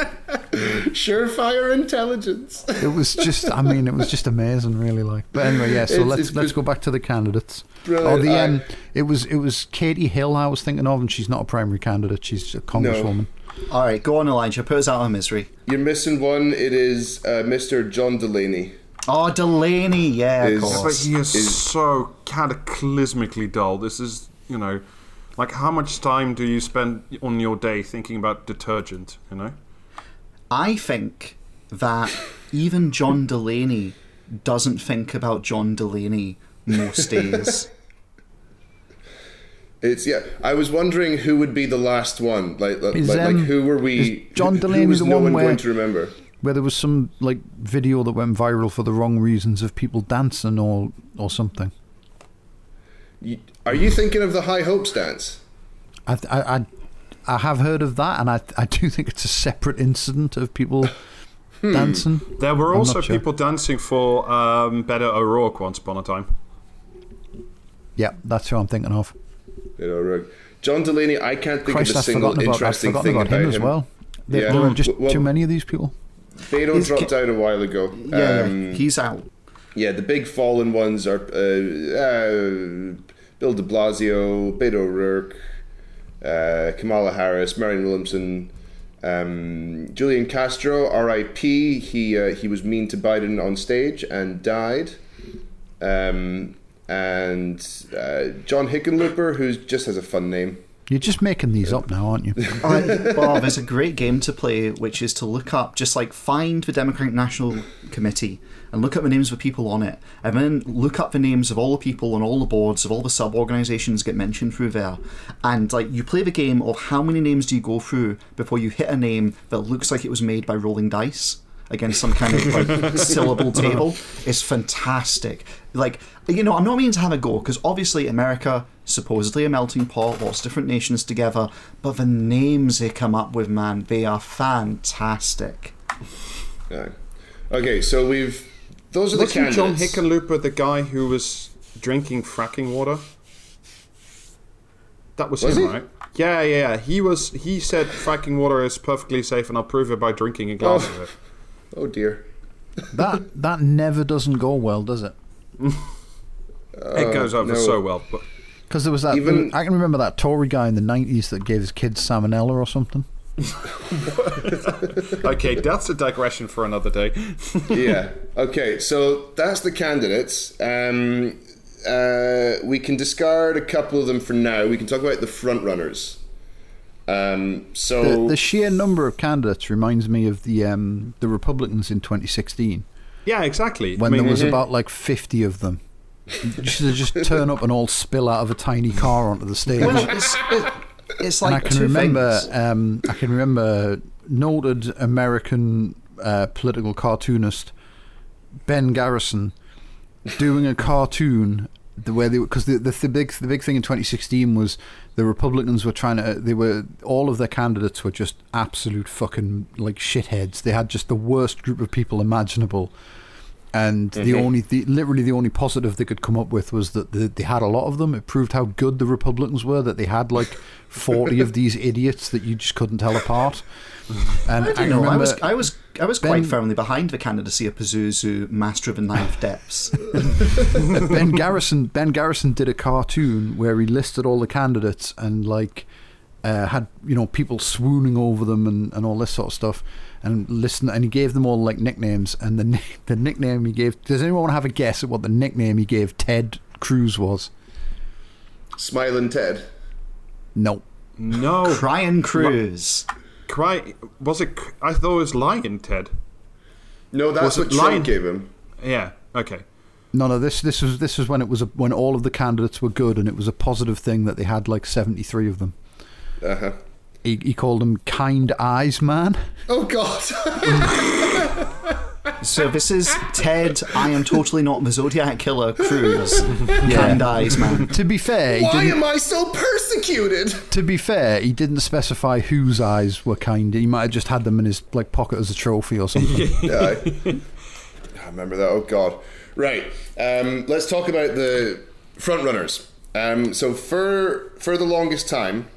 Surefire intelligence. It was just, I mean, it was just amazing, really. Like, but anyway, yeah. So It's- let's it's let's go back to the candidates. Brilliant. Oh, the I- um, it was it was Katie Hill I was thinking of, and she's not a primary candidate. She's a congresswoman. All right, go on, Elijah. Put us out of misery. You're missing one. It is uh, Mr. John Delaney. Oh, Delaney. Yeah, of Is- But he is, Is- so cataclysmically dull. This is, you know, like how much time do you spend on your day thinking about detergent? You know, I think that even John Delaney doesn't think about John Delaney most days. It's yeah. I was wondering who would be the last one. Like like, Is, like, like, um, who were we? John Delaney who was the no one one where- going to remember? Where there was some like video that went viral for the wrong reasons of people dancing or or something. You- Are you thinking of the High Hopes dance? I I I, I have heard of that, and I I do think it's a separate incident of people dancing. there were I'm also sure. people dancing for um, Beto O'Rourke once upon a time. Yeah, that's who I'm thinking of. You know, right. John Delaney. I can't think Christ, of a I've single forgotten about, I've interesting forgotten thing about him as well. There, Yeah. there are just Well- too many of these people. Beto Is dropped Ca- out a while ago. Yeah, Um, he's out. Yeah, the big fallen ones are uh, uh, Bill de Blasio, Beto O'Rourke, uh, Kamala Harris, Marianne Williamson, um, Julian Castro, R.I.P. He uh, he was mean to Biden on stage and died. Um, and uh, John Hickenlooper, who just has a fun name. You're just making these up now, aren't you? I, well, there's a great game to play, which is to look up, just like find the Democratic National Committee and look up the names of the people on it, and then look up the names of all the people on all the boards of all the sub organizations get mentioned through there. And like you play the game of how many names do you go through before you hit a name that looks like it was made by rolling dice against some kind of like syllable table. It's fantastic. Like you know, I'm not meaning to have a go because obviously America supposedly a melting pot, lots of different nations together, but the names they come up with, man, they are fantastic. Yeah. Okay, so we've those are the Wasn't candidates. John Hickenlooper the guy who was drinking fracking water? That was, Was him, he? right? Yeah, yeah, yeah. He was. He said fracking water is perfectly safe, and I'll prove it by drinking a glass Oh. of it. Oh dear. that that never doesn't go well, does it? it uh, goes over no. so well. But Because there was that. Even- I can remember that Tory guy in the '90s that gave his kids salmonella or something. okay, that's a digression for another day. yeah. Okay. So that's the candidates. Um, uh, we can discard a couple of them for now. We can talk about the front runners. Um, so The, the sheer number of candidates reminds me of the um, the Republicans in 2016 yeah, exactly. when I mean, there was about like 50 of them. Just, they just turn up and all spill out of a tiny car onto the stage. Well, it's, it, it's and like I can remember, um, I can remember noted American uh, political cartoonist Ben Garrison doing a cartoon the way they because the, the the big the big thing in 2016 was the Republicans were trying to they were all of their candidates were just absolute fucking like shitheads. They had just the worst group of people imaginable. And the only, the, literally, the only positive they could come up with was that the, they had a lot of them. It proved how good the Republicans were. That they had like forty of these idiots that you just couldn't tell apart. And I I, don't know. I was, I was, I was quite firmly behind the candidacy of Pazuzu, Master of the Ninth Depths. Ben Garrison Ben Garrison did a cartoon where he listed all the candidates and like uh, had you know people swooning over them and, and all this sort of stuff and listen and he gave them all like nicknames and the the nickname he gave does anyone want to have a guess at what the nickname he gave Ted Cruz was? Smiling Ted. No. no, Crying Cruz. cry. Was it? I thought it was Lion Ted. No, that's Was what Trump Lion? gave him. Yeah. Okay. No, no. This this was this was when it was a, when all of the candidates were good, and it was a positive thing that they had like seventy three of them. Uh huh. He, he called him kind eyes man. Oh God. So this is Ted. I am totally not the Zodiac Killer Cruz. Kind eyes, man. To be fair, he Why am I so persecuted? To be fair, he didn't specify whose eyes were kind. He might have just had them in his like pocket as a trophy or something. Yeah, I, I remember that. Oh God. Right. Um, let's talk about the front runners. Um, so for for the longest time,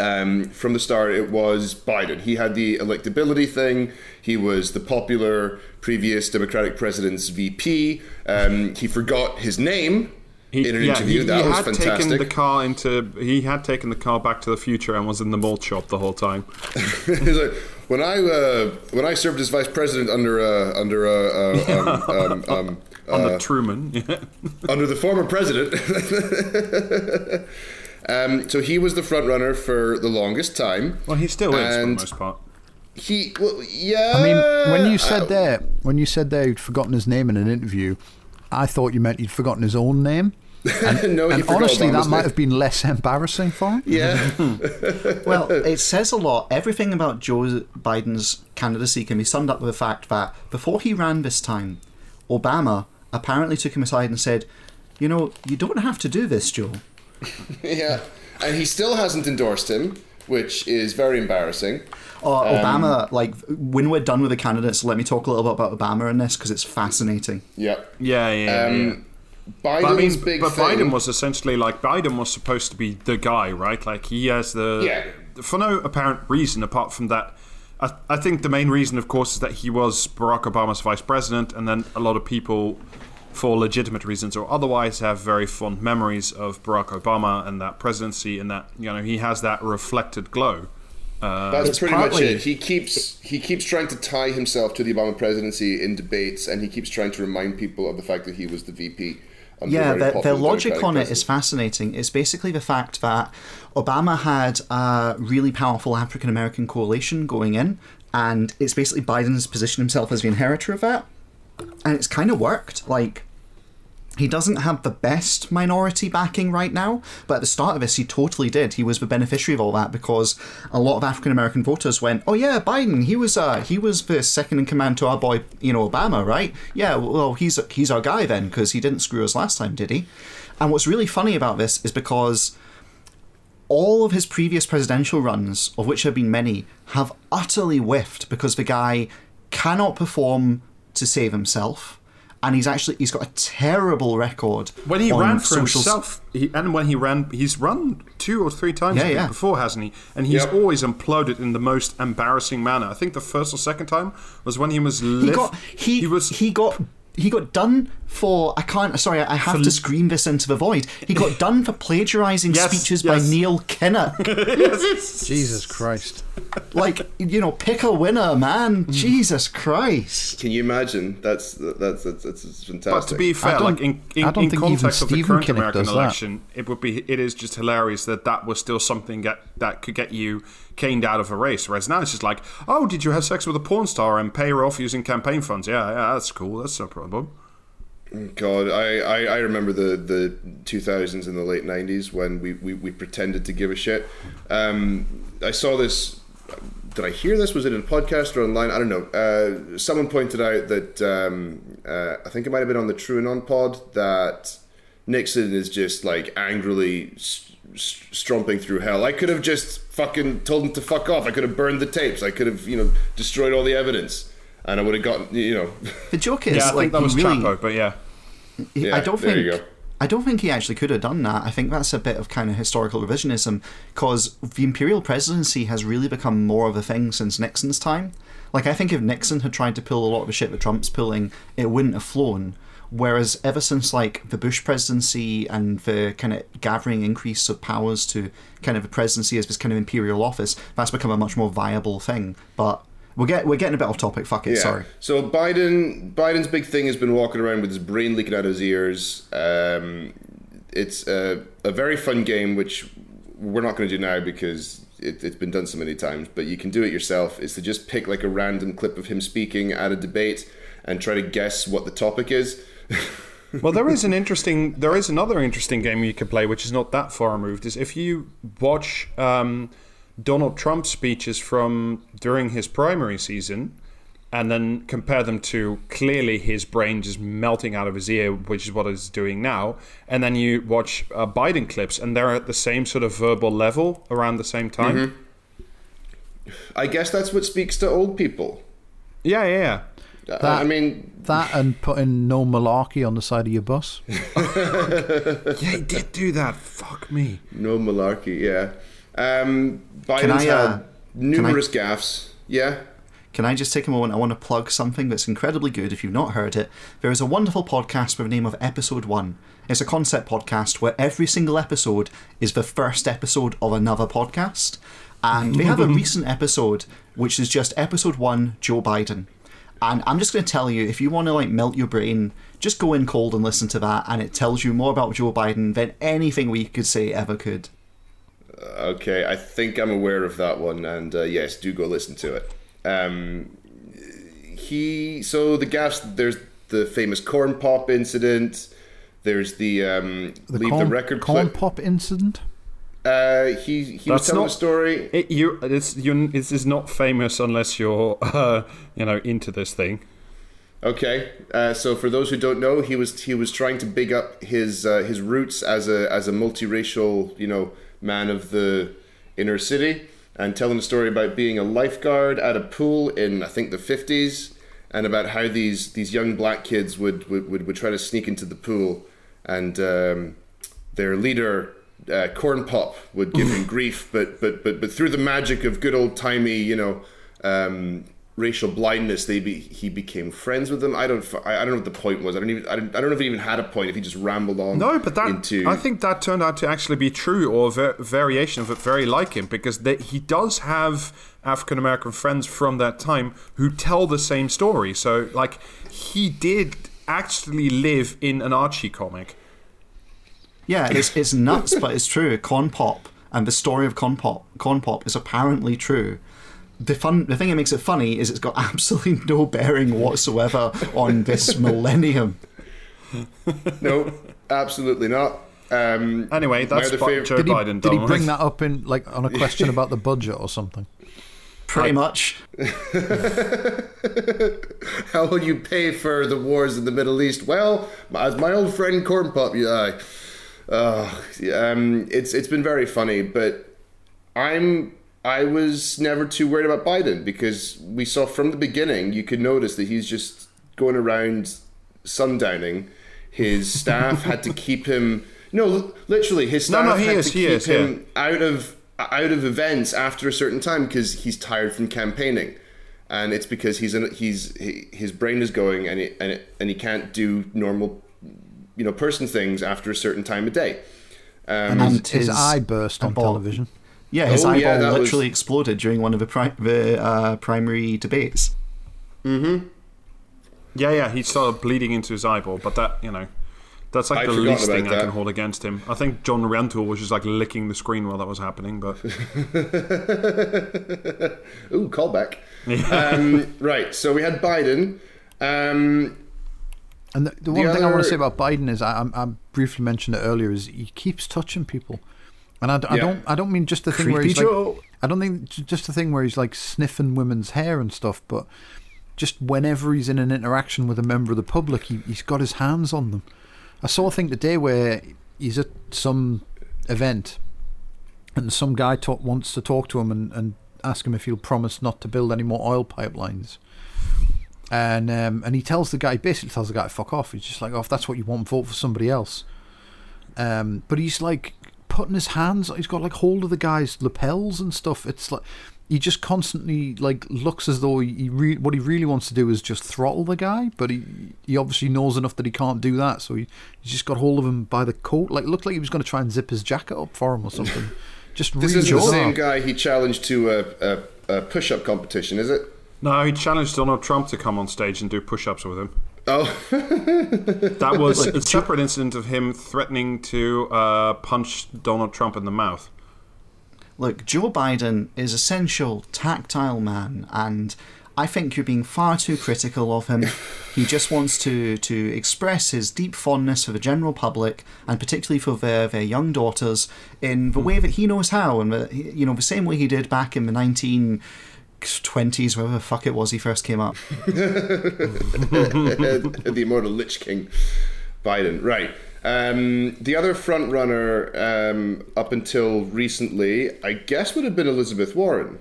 um, from the start, it was Biden. He had the electability thing. He was the popular previous Democratic president's VP. Um, he forgot his name He, in an yeah, interview. he, that he was had fantastic. taken the car into. He had taken the car back to the future and was in the malt shop the whole time. He's like, when I uh, when I served as vice president under uh, under uh, uh, um, um, um, Under uh, Truman. Yeah. under the former president. um, so he was the front runner for the longest time. Well, he still is for the most part. He, well, yeah. I mean, when you said uh, there, when you said there, you'd forgotten his name in an interview. I thought you meant he'd forgotten his own name. no, he And honestly, that might have been less embarrassing for him. Yeah, Well, it says a lot. Everything about Joe Biden's candidacy can be summed up with the fact that before he ran this time, Obama apparently took him aside and said, You know, you don't have to do this, Joe. yeah, and he still hasn't endorsed him, which is very embarrassing. Or Um, Obama, like, when we're done with the candidates, let me talk a little bit about Obama in this because it's fascinating. Yeah. Yeah, yeah, yeah. Um, But Biden's I mean, big but thing. Biden was essentially like Biden was supposed to be the guy, right? Like he has the Yeah. for no apparent reason apart from that. I, I think the main reason, of course, is that he was Barack Obama's vice president, and then a lot of people, for legitimate reasons or otherwise, have very fond memories of Barack Obama and that presidency, and that you know he has that reflected glow. Uh, That's It's pretty much it. He keeps he keeps trying to tie himself to the Obama presidency in debates, and he keeps trying to remind people of the fact that he was the VP. under Yeah, very the, the logic on it president. is fascinating. It's basically the fact that Obama had a really powerful African American coalition going in, and it's basically Biden's positioned himself as the inheritor of that, and it's kind of worked. Like, he doesn't have the best minority backing right now, but at the start of this, he totally did. He was the beneficiary of all that because a lot of African American voters went, "Oh yeah, Biden. He was uh, he was the second in command to our boy, you know, Obama, right? Yeah, well, he's he's our guy then because he didn't screw us last time, did he?" And what's really funny about this is because all of his previous presidential runs, of which have been many, have utterly whiffed because the guy cannot perform to save himself. And he's actually he's got a terrible record. When he on ran for social himself, he, and when he ran, he's run two or three times Yeah, yeah. before, hasn't he? And he's Yep. always imploded in the most embarrassing manner. I think the first or second time was when he was he got he, he was he got he got done for I can't sorry I have For to l- scream this into the void. He got done for plagiarizing Yes, speeches yes. by Neil Kinnock. Jesus Christ. Like you know, pick a winner, man. Jesus Christ. Can you imagine? That's that's that's, that's, that's fantastic. But to be fair, like in, in, in context of the Stephen current Kinnock American does that. election, it would be it is just hilarious that that was still something that that could get you caned out of a race. Whereas now it's just like, oh, did you have sex with a porn star and pay her off using campaign funds? Yeah, yeah, that's cool. That's no problem. God, I, I, I remember the, the 2000s and the late 90s when we, we, we pretended to give a shit. Um, I saw this. Did I hear this? Was it in a podcast or online? I don't know. Uh, someone pointed out that um, uh, I think it might have been on the TrueAnon pod that Nixon is just like angrily s- s- stomping through hell. I could have just fucking told him to fuck off. I could have burned the tapes. I could have you know destroyed all the evidence, and I would have gotten you know. The joke is Yeah, I like think that was really, Chapo, but yeah. Yeah, I don't there think. I don't think he actually could have done that. I think that's a bit of kind of historical revisionism because the imperial presidency has really become more of a thing since Nixon's time. Like, I think if Nixon had tried to pull a lot of the shit that Trump's pulling, it wouldn't have flown. Whereas ever since like the Bush presidency and the kind of gathering increase of powers to kind of the presidency as this kind of imperial office, that's become a much more viable thing. But we're get we're getting a bit off topic. Fuck it. Sorry. So Biden, Biden's big thing has been walking around with his brain leaking out of his ears. Um, it's a, a very fun game, which we're not going to do now because it, it's been done so many times. But you can do it yourself. Is to just pick like a random clip of him speaking at a debate and try to guess what the topic is. Well, there is an interesting. There is another interesting game you could play, which is not that far removed. Is if you watch um, Donald Trump's speeches from during his primary season, and then compare them to clearly his brain just melting out of his ear, which is what it's doing now, and then you watch uh, Biden clips, and they're at the same sort of verbal level around the same time. I guess that's what speaks to old people. Yeah, yeah, yeah. I- I mean, That and putting no malarkey on the side of your bus. Yeah, he did do that. Fuck me. no malarkey. Yeah. Um, Biden's I, uh, had numerous gaffes. Yeah. Can I just take a moment? I want to plug something that's incredibly good. If you've not heard it, there is a wonderful podcast with the name of Episode One. It's a concept podcast where every single episode is the first episode of another podcast. And they have a recent episode which is just episode one, Joe Biden. And I'm just going to tell you, if you want to like melt your brain, just go in cold and listen to that, and it tells you more about Joe Biden than anything we could say ever could. Okay, I think I'm aware of that one, and uh, yes, do go listen to it. Um, he so the gas. There's the famous corn pop incident. There's the, um, The leave corn, the record corn clip. pop incident. Uh, he he was That's telling not- a story. It, you, it's, you, this is not famous unless you're, uh, you know, into this thing. Okay, uh, so for those who don't know, he was he was trying to big up his uh, his roots as a as a multiracial you know man of the inner city, and telling a story about being a lifeguard at a pool in I think the fifties, and about how these these young black kids would would, would, would try to sneak into the pool, and um, their leader. Uh, Corn Pop would give him grief, but but but but through the magic of good old timey, you know, um, racial blindness, they be, he became friends with them. I don't I, don't know what the point was. I don't even I don't, I don't know if he even had a point. If he just rambled on. No, but that into I think that turned out to actually be true, or a va- variation of it, very like him, because they, he does have African American friends from that time who tell the same story. So, like, he did actually live in an Archie comic. Yeah, it's, it's nuts, but it's true. Corn Pop and the story of Corn Pop, Corn Pop is apparently true. The fun, the thing that makes it funny is it's got absolutely no bearing whatsoever on this millennium. no, absolutely not. Um, Anyway, that's other Bi- fav- Joe Did he, Biden did he bring that up in like on a question about the budget or something? Pretty much. how will you pay for the wars in the Middle East? Well, as my old friend Corn Pop, yeah, uh, um, it's it's been very funny, but I'm I was never too worried about Biden because we saw from the beginning you could notice that he's just going around sundowning. His staff had to keep him. No, literally, his staff no, he had is, to he keep is, him out of out of events after a certain time because he's tired from campaigning, and it's because he's in, he's he, his brain is going and it, and it, and he can't do normal, you know, person things after a certain time of day. Um, And His, his his eye burst on eyeball. television. Yeah, his Oh, eyeball yeah, that was- literally exploded during one of the, pri- the uh, primary debates. Mhm. Yeah, yeah, he started bleeding into his eyeball, but that, you know, that's like I'd the least thing about I can hold against him. I think John Rentoul was just like licking the screen while that was happening, but Ooh, callback. um, right, so we had Biden. Um, And the, the one thing I want to say about Biden is I, I, I briefly mentioned it earlier is he keeps touching people, and I, d- I Yeah. don't I don't mean just the thing where Creepy he's like I don't think just the thing where he's like sniffing women's hair and stuff, but just whenever he's in an interaction with a member of the public, he, he's got his hands on them. I saw a thing today where he's at some event, and some guy talk, wants to talk to him and, and ask him if he'll promise not to build any more oil pipelines. And um, and he tells the guy, he basically tells the guy, to fuck off. He's just like, oh, if that's what you want, vote for somebody else. Um, but he's like putting his hands, he's got like hold of the guy's lapels and stuff. It's like he just constantly like looks as though he, he re- what he really wants to do is just throttle the guy, but he he obviously knows enough that he can't do that. So he he's just got hold of him by the coat. Like looked like he was going to try and zip his jacket up for him or something. Just this really isn't the same guy he challenged to a, a, a push-up competition, is it? no, he challenged Donald Trump to come on stage and do push-ups with him. Oh, That was a separate incident of him threatening to uh, punch Donald Trump in the mouth. Look, Joe Biden is essential tactile man, and I think you're being far too critical of him. he just wants to to express his deep fondness for the general public, and particularly for their their young daughters, in the way that he knows how, and the, you know the same way he did back in the nineteen. 20s, whatever the fuck it was he first came up. the immortal Lich King, Biden. Right. Um, the other front runner um, up until recently, I guess, would have been Elizabeth Warren.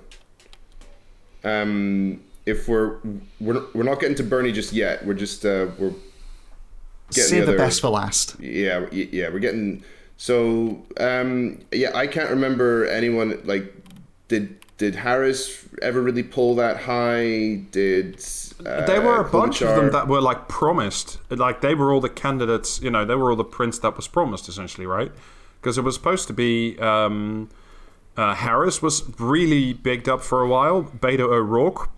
Um, if we're we're we're not getting to Bernie just yet, we're just uh, we're getting Save the other- best for last. Yeah, yeah, we're getting So um, yeah, I can't remember anyone like did did Harris ever really pull that high? Did uh, there were a bunch of them that were like promised. Like they were all the candidates. You know, they were all the prince that was promised, essentially, right? Because it was supposed to be. Um, uh, Harris was really bigged up for a while. Beto O'Rourke.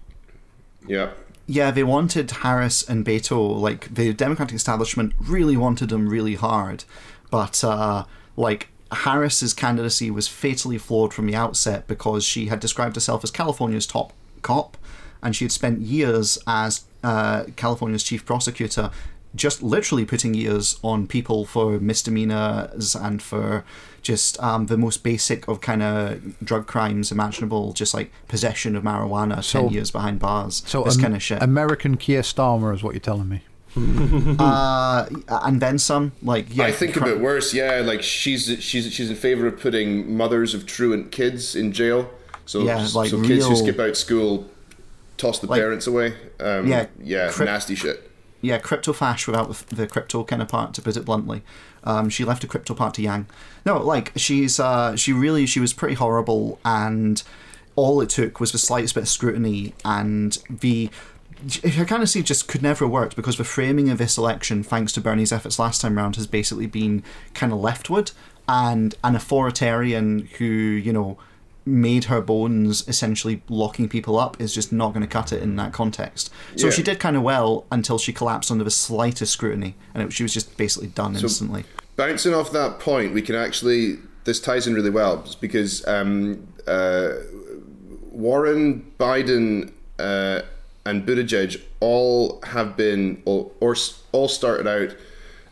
yeah. Yeah, they wanted Harris and Beto, like the Democratic establishment really wanted them really hard. But uh, like Harris's candidacy was fatally flawed from the outset because she had described herself as California's top cop, and she had spent years as uh, California's chief prosecutor, just literally putting years on people for misdemeanors and for just um, the most basic of kind of drug crimes imaginable, just like possession of marijuana, So- ten years behind bars, So this Am- kind of shit. American Keir Starmer is what you're telling me. uh, and then some. Like yeah, I think a bit worse. Yeah, like she's she's she's in favor of putting mothers of truant kids in jail. So Yeah, like so kids who skip out school toss the Like- parents away. Um, Yeah, yeah, crypt- nasty shit. yeah, crypto fash without the, the crypto kind of part, to put it bluntly. Um, she left a crypto part to Yang. No, like she's uh, she really she was pretty horrible, and all it took was the slightest bit of scrutiny, and the her candidacy just could never have worked because the framing of this election, thanks to Bernie's efforts last time round, has basically been kind of leftward and an authoritarian who you know made her bones essentially locking people up is just not going to cut it in that context. So Yeah. she did kind of well until she collapsed under the slightest scrutiny, and it, she was just basically done instantly. Bouncing off that point, we can actually this ties in really well because um, uh, Warren, Biden, uh, and Buttigieg all have been or, or all started out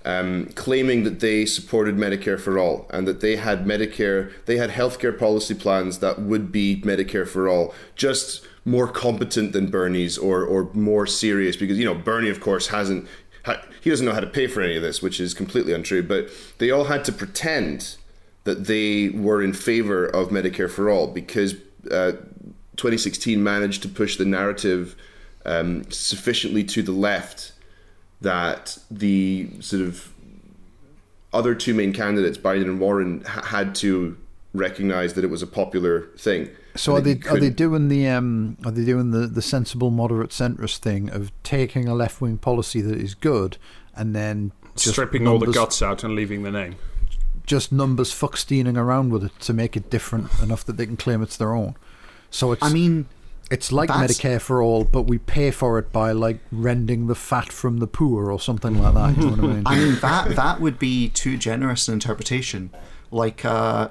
um, claiming that they supported Medicare for all and that they had Medicare, they had healthcare policy plans that would be Medicare for all, just more competent than Bernie's or or more serious because you know Bernie, of course, hasn't. He doesn't know how to pay for any of this, which is completely untrue. But they all had to pretend that they were in favor of Medicare for all because uh, 2016 managed to push the narrative um, sufficiently to the left that the sort of other two main candidates, Biden and Warren, ha- had to recognize that it was a popular thing. So are And they that are they doing the um are they doing the, the sensible moderate centrist thing of taking a left wing policy that is good and then just stripping all the guts out and leaving the name. just numbers fucksteining around with it to make it different enough that they can claim it's their own. So it's I mean, it's like that's- Medicare for all, but we pay for it by like rending the fat from the poor or something like that. You know what I mean? I mean that that would be too generous an interpretation. Like, uh,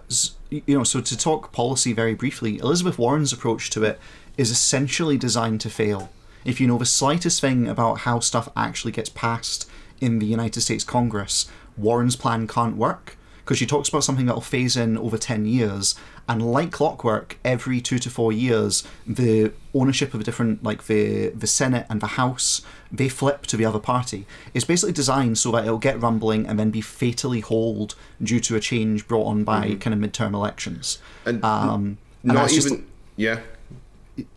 you know, so to talk policy very briefly, Elizabeth Warren's approach to it is essentially designed to fail. If you know the slightest thing about how stuff actually gets passed in the United States Congress, Warren's plan can't work because she talks about something that'll phase in over 10 years and like clockwork every two to four years the ownership of a different like the the senate and the house they flip to the other party. It's basically designed so that it'll get rumbling and then be fatally hauled due to a change brought on by kind of midterm elections. And um and not that's just- even yeah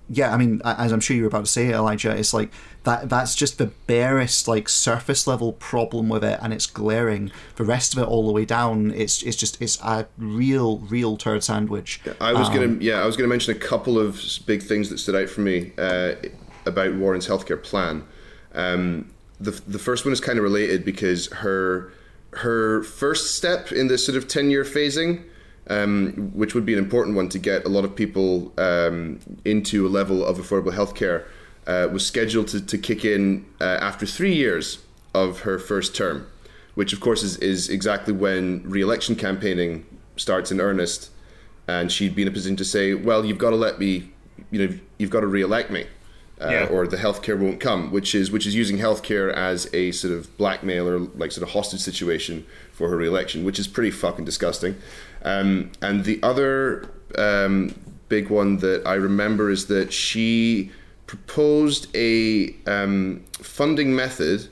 yeah, I mean, as I'm sure you were about to say, Elijah, it's like that. That's just the barest, like surface level problem with it, and it's glaring. The rest of it, all the way down, it's it's just it's a real, real turd sandwich. I was Um, gonna yeah I was gonna mention a couple of big things that stood out for me uh, about Warren's healthcare plan. Um, the the first one is kind of related because her her first step in this sort of ten year phasing, um, which would be an important one to get a lot of people um, into a level of affordable healthcare, uh, was scheduled to, to kick in uh, after three years of her first term, which of course is, is exactly when re-election campaigning starts in earnest and she'd be in a position to say, "Well, you've got to let me, you know, you've got to re-elect me, uh, Yeah. or the healthcare won't come." Which is which is using healthcare as a sort of blackmail or like sort of hostage situation for her re-election, which is pretty fucking disgusting. Um, and the other um, big one that I remember is that she proposed a um, funding method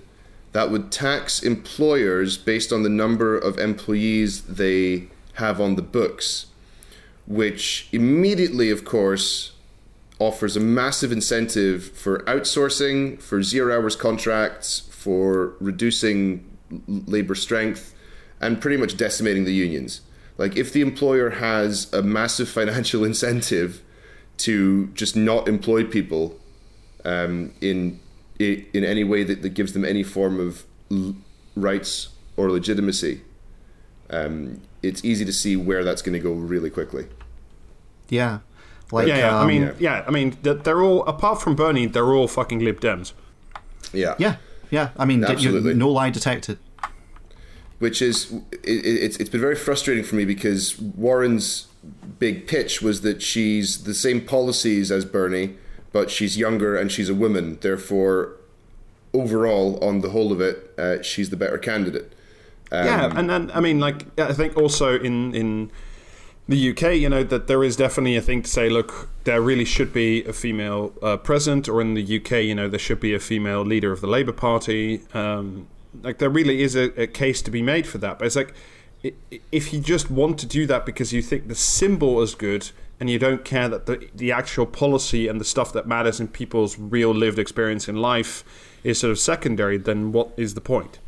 that would tax employers based on the number of employees they have on the books which immediately, of course, offers a massive incentive for outsourcing, for zero hours contracts, for reducing labor strength, and pretty much decimating the unions. Like if the employer has a massive financial incentive to just not employ people um, in in any way that, that gives them any form of l- rights or legitimacy, um, it's easy to see where that's going to go really quickly. Yeah. Like, yeah, yeah. I um, mean, yeah. yeah. I mean, they're- they're all apart from Bernie, they're all fucking Lib Dems. Yeah. yeah, yeah. I mean, did you- Absolutely. no lie detected. Which is it, it's it's been very frustrating for me because Warren's big pitch was that she's the same policies as Bernie, but she's younger and she's a woman. Therefore, overall, on the whole of it, uh, she's the better candidate. Um, yeah, and then I mean, like I think also in in the UK, you know, that there is definitely a thing to say. Look, there really should be a female uh, president, or in the UK, you know, there should be a female leader of the Labour Party. Um, like there really is a, a case to be made for that. But it's like if you just want to do that because you think the symbol is good and you don't care that the the actual policy and the stuff that matters in people's real lived experience in life is sort of secondary, then what is the point?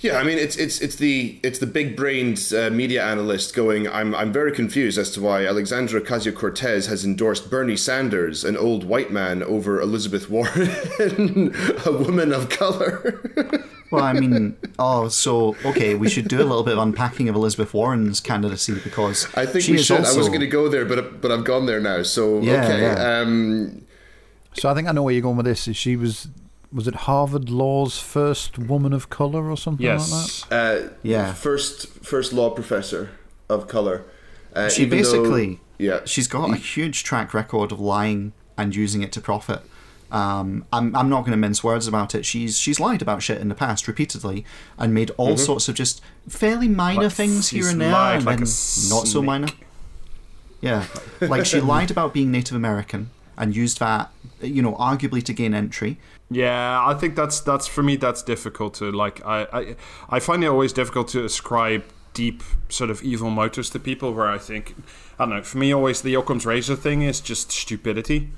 Yeah, I mean it's it's it's the it's the big brained uh, media analyst going. I'm I'm very confused as to why Alexandra Ocasio Cortez has endorsed Bernie Sanders, an old white man, over Elizabeth Warren, a woman of color. Well, I mean, oh, so okay, we should do a little bit of unpacking of Elizabeth Warren's candidacy because I think she we is should. Also, I was going to go there, but but I've gone there now. So Yeah, okay. yeah. Um, So I think I know where you're going with this. Is she was was it Harvard Law's first woman of color or something like that? Yes. uh, Yeah. First first law professor of color. Uh, She even though- basically, yeah. she's got a huge track record of lying and using it to profit. Um, I'm, I'm not going to mince words about it. She's she's lied about shit in the past repeatedly and made all Mm-hmm. sorts of just fairly minor Like, things here and there, lied and like a then not so minor. Yeah, like she lied about being Native American and used that, you know, arguably to gain entry. Yeah, I think that's that's for me. That's difficult to like. I I, I find it always difficult to ascribe deep sort of evil motives to people. Where I think I don't know. For me, always the Occam's razor thing is just stupidity.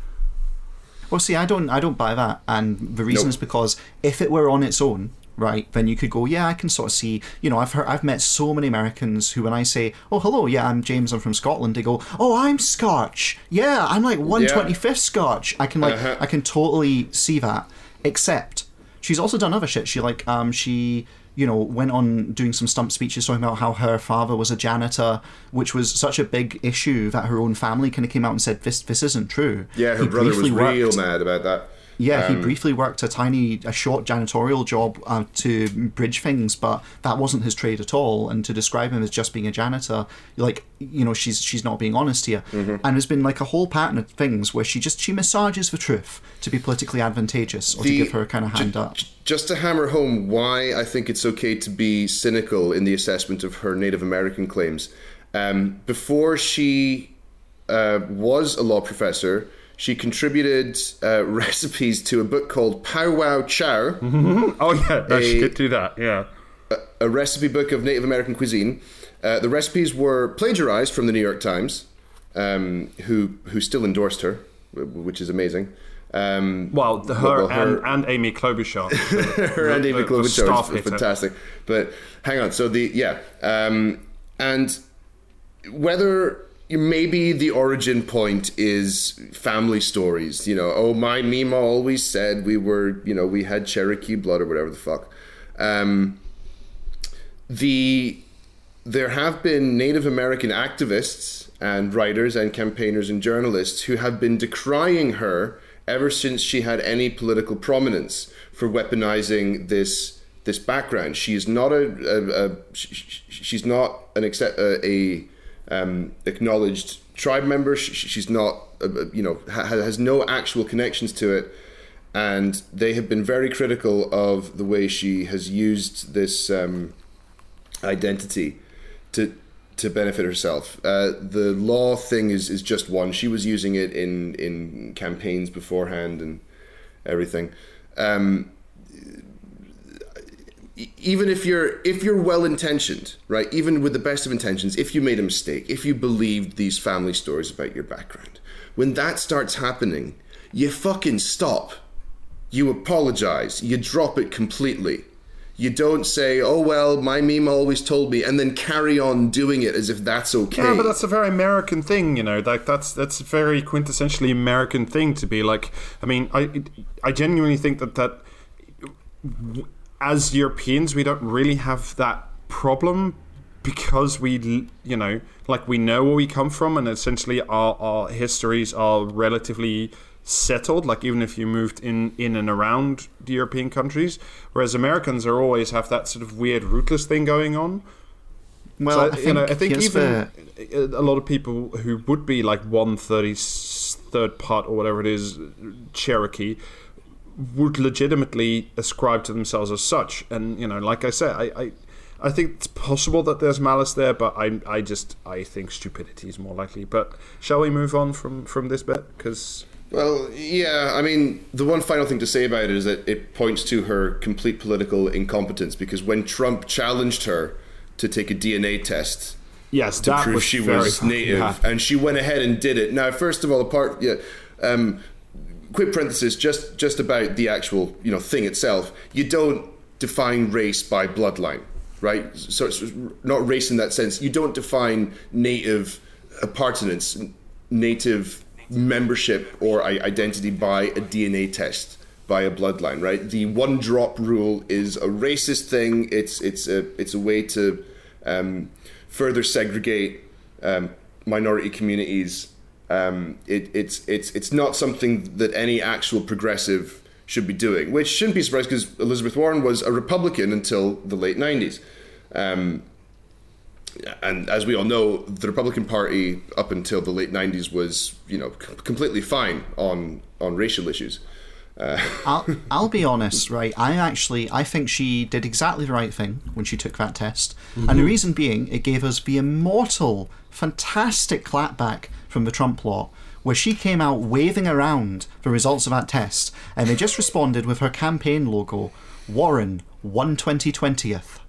Well, see, I don't, I don't buy that, and the reason Nope. is because if it were on its own, right, then you could go, yeah, I can sort of see. You know, I've heard, I've met so many Americans who, when I say, oh, hello, yeah, I'm James, I'm from Scotland, they go, oh, I'm Scotch, yeah, I'm like one twenty fifth Scotch. I can like, Uh-huh. I can totally see that. Except, she's also done other shit. She like, um, she. You know, went on doing some stump speeches talking about how her father was a janitor, which was such a big issue that her own family kind of came out and said this this isn't true. yeah, her He brother was real worked- mad about that. Yeah, he Um, briefly worked a tiny, a short janitorial job uh, to bridge things, but that wasn't his trade at all. And to describe him as just being a janitor, like, you know, she's she's not being honest here. Mm-hmm. And there's been like a whole pattern of things where she just she massages the truth to be politically advantageous or to give her a kind of hand up. Just to hammer home why I think it's okay to be cynical in the assessment of her Native American claims. Um, before she uh, was a law professor, she contributed uh, recipes to a book called Pow Wow Chow. Oh yeah, no, she A- did do that. Yeah. a recipe book of Native American cuisine. Uh, the recipes were plagiarized from the New York Times, um, who who still endorsed her, which is amazing. Um, Well, the, her, well, her- and, and Amy Klobuchar. her and Amy the- the Klobuchar was fantastic. But hang on, so the yeah, um, and whether maybe the origin point is family stories. You know, oh my Mima always said we were, you know, we had Cherokee blood or whatever the fuck. Um, the there have been Native American activists and writers and campaigners and journalists who have been decrying her ever since she had any political prominence for weaponizing this this background. She is not a, a, a sh- sh- she's not an accept, a, a um, acknowledged tribe member. Sh- She's not uh, you know ha- has no actual connections to it and they have been very critical of the way she has used this um, identity to to benefit herself. Uh, the law thing is is just one. She was using it in in campaigns beforehand and everything. Um, even if you're if you're well intentioned, right? Even with the best of intentions, if you made a mistake, if you believed these family stories about your background, when that starts happening, you fucking stop. You apologize. You drop it completely. You don't say, "Oh well, my meme always told me," and then carry on doing it as if that's okay. Yeah, but that's a very American thing, you know. Like that's that's a very quintessentially American thing to be like. I mean, I I genuinely think that that as Europeans, we don't really have that problem because we, you know, like we know where we come from, and essentially our our histories are relatively settled. Like even if you moved in in and around the European countries, whereas Americans are always have that sort of weird rootless thing going on. Well, So, I think, you know, I think even the- a lot of people who would be like one thirty third part or whatever it is, Cherokee, would legitimately ascribe to themselves as such. And you know, like I said, I, I, I think it's possible that there's malice there, but I, I just I think stupidity is more likely. But shall we move on from from this bit? Because Well, yeah, I mean, the one final thing to say about it is that it points to her complete political incompetence because when Trump challenged her to take a DNA test yes, to prove was she was native, and she went ahead and did it. Now, first of all, apart, yeah, um, quick parenthesis, just just about the actual you know thing itself. You don't define race by bloodline, right? So it's not race in that sense. You don't define native appartenance, native membership or identity by a DNA test by a bloodline, right? The one drop rule is a racist thing. It's it's a it's a way to um, further segregate um, minority communities. Um, it, it's it's it's not something that any actual progressive should be doing, which shouldn't be surprised because Elizabeth Warren was a Republican until the late '90s. Um, and as we all know, the Republican Party up until the late '90s was, you know, c- completely fine on on racial issues. I'll, I'll be honest, right? I actually I think she did exactly the right thing when she took that test, and the reason being it gave us the immortal, fantastic clapback from the Trump lot, where she came out waving around the results of that test, and they just responded with her campaign logo, Warren, one twenty twentieth.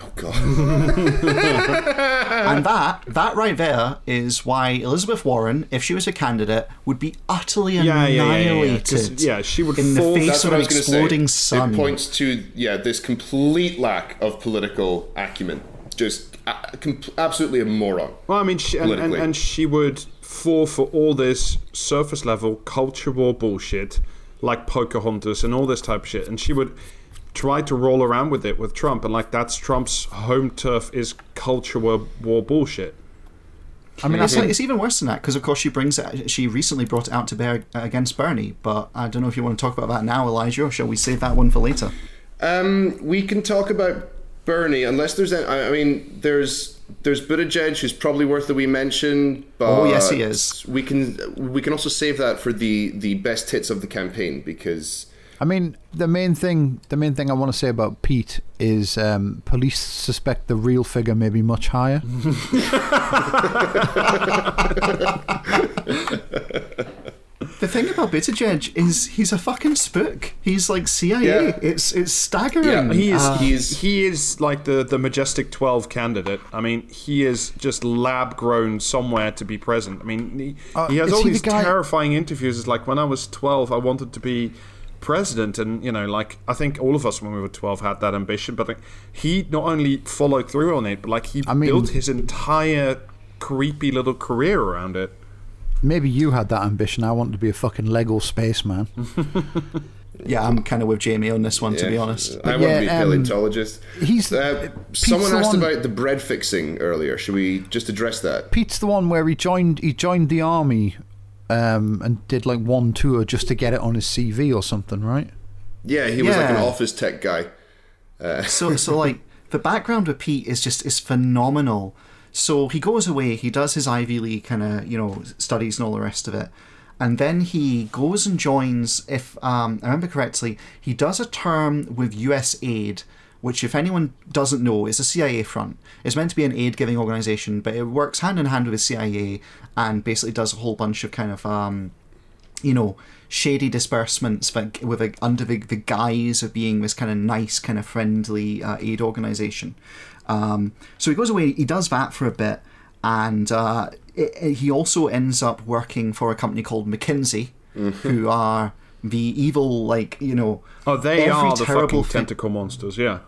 Oh God! and that that right there is why Elizabeth Warren, if she was a candidate, would be utterly Yeah, yeah, yeah, yeah, yeah, 'cause, annihilated. yeah, she would in the face That's of what I an was going to exploding say. sun. It points to yeah this complete lack of political acumen. Just a, com- absolutely a moron. Well, I mean, she, and, and, and she would fall for all this surface level culture war bullshit, like Pocahontas and all this type of shit, and she would try to roll around with it with Trump, and like that's Trump's home turf is culture war, war bullshit. I mean, I It's, like, it's even worse than that because, of course, she brings it. She recently brought it out to bear against Bernie, but I don't know if you want to talk about that now, Elijah, or shall we save that one for later? Um, we can talk about Bernie unless there's. Any, I I mean, there's there's Buttigieg who's probably worth a wee mention. But Oh, yes, he is. We can we can also save that for the the best hits of the campaign because. I mean, the main thing, the main thing I want to say about Pete is um, police suspect the real figure may be much higher. The thing about Buttigieg is he's a fucking spook. He's like CIA. Yeah. It's it's staggering. Yeah, He is Uh, He's- he is like the the majestic twelve candidate. I mean, he is just lab grown somewhere to be present. I mean, he, Uh, he has all he these guy- terrifying interviews. It's like when I was twelve, I wanted to be president, and you know, like I think all of us when we were twelve had that ambition. But like, he not only followed through on it, but like he I mean- built his entire creepy little career around it. Maybe you had that ambition. I wanted to be a fucking Lego spaceman. yeah, I'm kind of with Jamie on this one, to be yeah, honest. I want yeah, to be a um, paleontologist. he's- Uh, someone asked one- about the bread fixing earlier. Should we just address that? Pete's the one where he joined. He joined the army, um, and did like one tour just to get it on his CV or something, right? Yeah, he was like an office tech guy. so so like the background with Pete is just is phenomenal. So he goes away, he does his Ivy League kind of you know studies and all the rest of it, and then he goes and joins. If um, I remember correctly, he does a term with USAID, which if anyone doesn't know is a CIA front. It's meant to be an aid giving organization, but it works hand in hand with the CIA and basically does a whole bunch of kind of um, you know, shady disbursements but with a, under the, the guise of being this kind of nice, kind of friendly uh, aid organization. Um, so he goes away, he does that for a bit, and uh, it, it- he also ends up working for a company called McKinsey, who are the evil, like, you know, Oh, they are the terrible fucking thing- tentacle monsters. Yeah.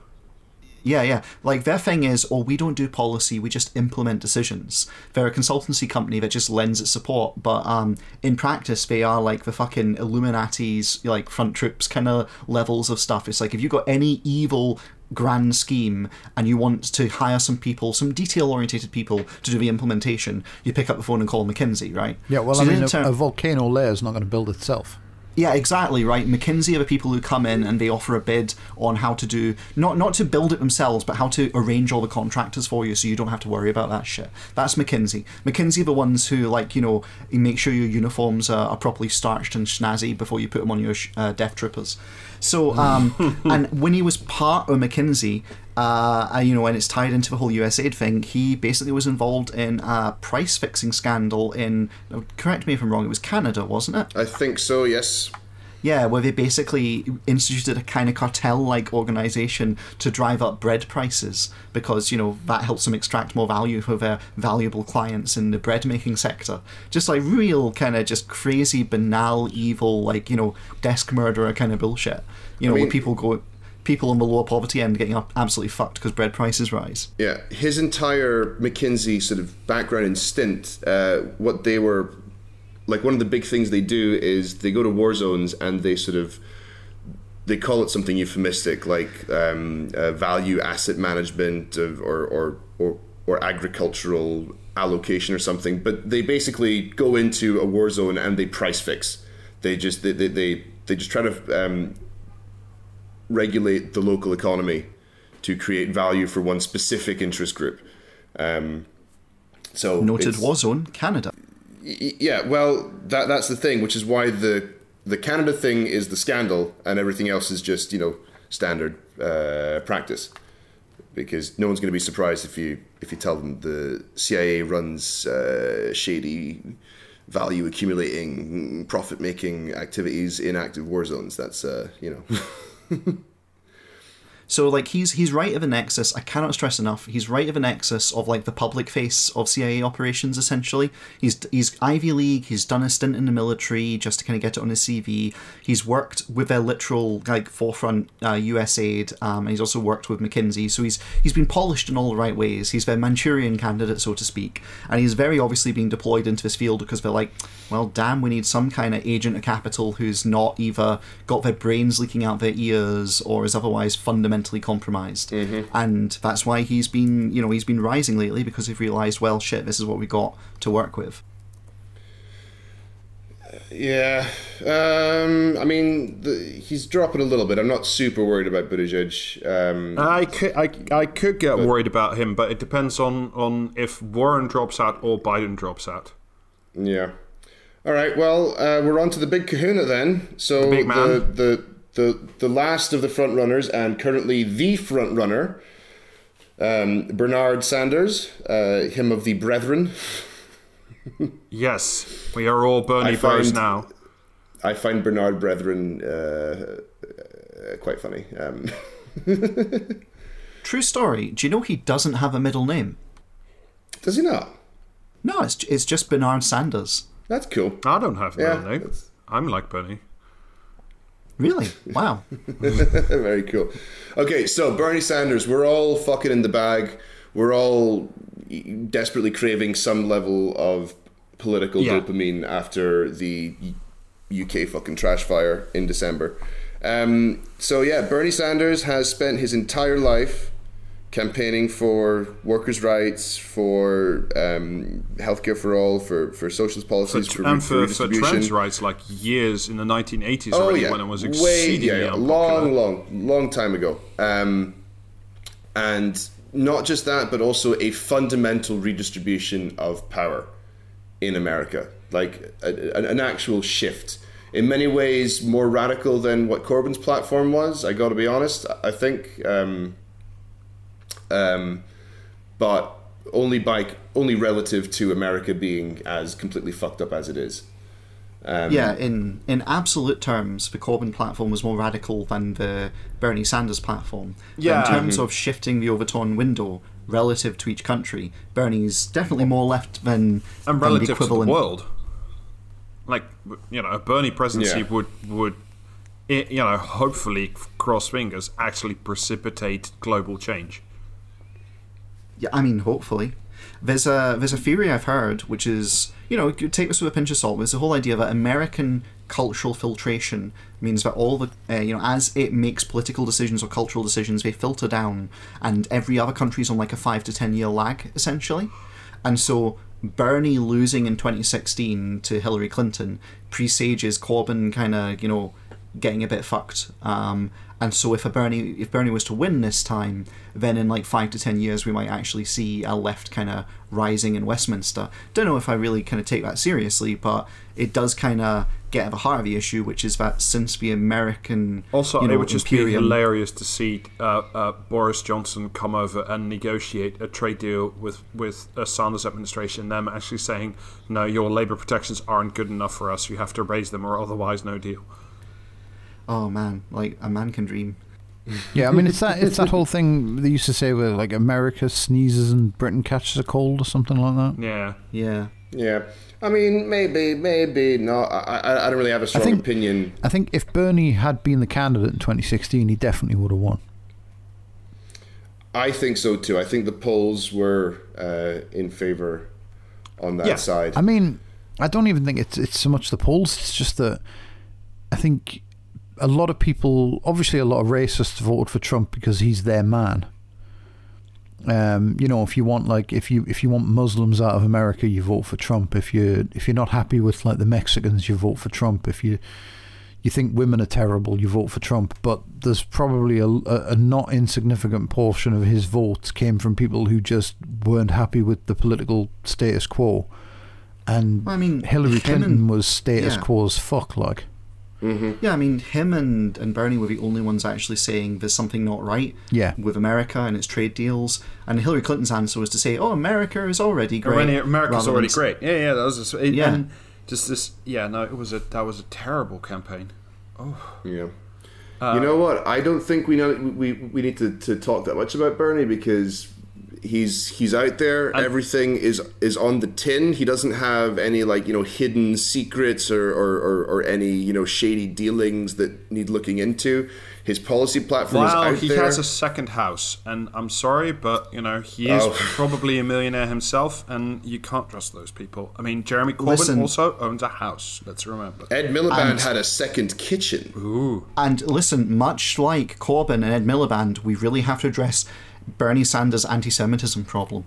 Yeah, yeah. Like their thing is, oh, we don't do policy, we just implement decisions. They're a consultancy company that just lends its support, but um, in practice, they are like the fucking Illuminati's like front troops kind of levels of stuff. It's like if you've got any evil grand scheme and you want to hire some people, some detail orientated people to do the implementation, you pick up the phone and call McKinsey, right? Yeah, well, So I mean, a, a volcano layer is not going to build itself. yeah, exactly right. McKinsey are the people who come in and they offer a bid on how to do not not to build it themselves, but how to arrange all the contractors for you, so you don't have to worry about that shit. That's McKinsey. McKinsey are the ones who like you know make sure your uniforms are, are properly starched and snazzy before you put them on your sh- uh, death troopers. So, um, and when he was part of McKinsey, uh, you know, and it's tied into the whole USAID thing, he basically was involved in a price fixing scandal in. Correct me if I'm wrong. It was Canada, wasn't it? I think so. Yes. Yeah, where they basically instituted a kind of cartel-like organization to drive up bread prices because you know that helps them extract more value for their valuable clients in the bread making sector. Just like real kind of just crazy, banal, evil, like you know desk murderer kind of bullshit. You know, mean- where people go, people on the lower poverty end getting up absolutely fucked because bread prices rise. Yeah, his entire McKinsey sort of background and stint, uh, what they were like, one of the big things they do is they go to war zones and they sort of they call it something euphemistic like um, uh, value asset management of, or, or or or agricultural allocation or something. But they basically go into a war zone and they price fix. They just they they, they, they just try to um, regulate the local economy to create value for one specific interest group. Um, so Noted war zone, Canada. Yeah, well, that that's the thing, which is why the the Canada thing is the scandal, and everything else is just you know standard uh, practice. Because no one's going to be surprised if you if you tell them the CIA runs uh, shady, value accumulating, profit making activities in active war zones. That's uh, you know. So like he's he's right of the nexus. I cannot stress enough. He's right of the nexus of like the public face of CIA operations. Essentially, he's he's Ivy League. He's done a stint in the military just to kind of get it on his CV. He's worked with their literal like forefront uh, USAID. Um, and he's also worked with McKinsey. So he's he's been polished in all the right ways. He's their Manchurian candidate, so to speak. And he's very obviously being deployed into this field because they're like, well, damn, we need some kind of agent of capital who's not either got their brains leaking out their ears or is otherwise fundamentally compromised. And that's why he's been, you know, he's been rising lately because he's realised, well, shit, this is what we got to work with. Yeah, um, I mean, the, he's dropping a little bit. I'm not super worried about Buttigieg. Um, I could, I, I could get worried about him, but it depends on, on if Warren drops out or Biden drops out. Yeah. All right. Well, uh, we're on to the big Kahuna then. So big man. the the the the last of the front runners and currently the front runner, um, Bernard Sanders, uh, him of the Brethren. Yes, we are all Bernie I Bros now. I find Bernard Brethren uh, uh, quite funny. Um, True story. Do you know he doesn't have a middle name? does he not? No, it's it's just Bernard Sanders. That's cool. I don't have Yeah, middle name. that's- I'm like Bernie. Really? Wow. Very cool. Okay, so Bernie Sanders, we're all fucking in the bag. We're all desperately craving some level of political Yeah. dopamine after the UK fucking trash fire in December. Um, so yeah, Bernie Sanders has spent his entire life campaigning for workers' rights, for um, healthcare for all, for, for socialist policies, for, and for, for redistribution. trans rights, like years in the 1980s Oh already, yeah, when it was way yeah, yeah. long, long, long time ago. Um, and not just that, but also a fundamental redistribution of power in America, like a, an, an actual shift. In many ways, more radical than what Corbyn's platform was. I got to be honest. I think, um, um, but only by only relative to America being as completely fucked up as it is. Um, yeah, in in absolute terms, the Corbyn platform was more radical than the Bernie Sanders platform. But Yeah. in terms of shifting the Overton window relative to each country, Bernie's definitely more left than, and than the relative to the equivalent. world. Like you know, a Bernie presidency Yeah. would would you know, hopefully, cross fingers, actually precipitate global change. Yeah, I mean, hopefully. There's a there's a theory I've heard, which is you know take this with a pinch of salt. There's the whole idea that American cultural filtration means that all the uh, you know as it makes political decisions or cultural decisions, they filter down, and every other country's on like a five to ten year lag essentially, and so Bernie losing in 2016 to Hillary Clinton presages Corbyn kind of you know getting a bit fucked. Um, and so if a Bernie if Bernie was to win this time, then in like five to ten years we might actually see a left kind of rising in Westminster. Don't know if I really kind of take that seriously, but it does kind of get at the heart of the issue, which is that since the American Also, you know, it would just be hilarious to see uh, uh, Boris Johnson come over and negotiate a trade deal with with a Sanders administration. Them actually saying, "No, your labour protections aren't good enough for us. You have to raise them, or otherwise, no deal." Oh man, like a man can dream. Yeah, I mean it's that it's that whole thing they used to say where like America sneezes and Britain catches a cold or something like that. Yeah, Yeah. Yeah, I mean, maybe, maybe not. I, I, I don't really have a strong think- opinion. I think if Bernie had been the candidate in 2016, he definitely would have won. I think so too. I think the polls were uh, in favor on that Yeah. side. I mean, I don't even think it's it's so much the polls. It's just that I think a lot of people, obviously, a lot of racists voted for Trump because he's their man. Um, you know, if you want like if you if you want Muslims out of America, you vote for Trump. If you if you're not happy with like the Mexicans, you vote for Trump. If you you think women are terrible, you vote for Trump. But there's probably a, a, a not insignificant portion of his votes came from people who just weren't happy with the political status quo. And I mean, Hillary Clinton was status yeah. quo as fuck, like. Yeah, I mean, him and, and Bernie were the only ones actually saying there's something not right Yeah. with America and its trade deals. And Hillary Clinton's answer was to say, "Oh, America is already great." Already- America's already than- great. Yeah, yeah, that was just, it, Yeah. and just this. Yeah, no, it was a that was a terrible campaign. Oh. Yeah. Uh, you know what? I don't think we know we, we need to, to talk that much about Bernie because he's he's out there. Everything is is on the tin. He doesn't have any like you know hidden secrets or or, or, or any you know shady dealings that need looking into. His policy platform is Well, out he there. has a second house, and I'm sorry, but you know he is Oh. probably a millionaire himself, and you can't trust those people. I mean, Jeremy Corbyn Listen. also owns a house. Let's remember. Ed Miliband And- had a second kitchen. Ooh, And listen, much like Corbyn and Ed Miliband, we really have to address Bernie Sanders' anti-Semitism problem.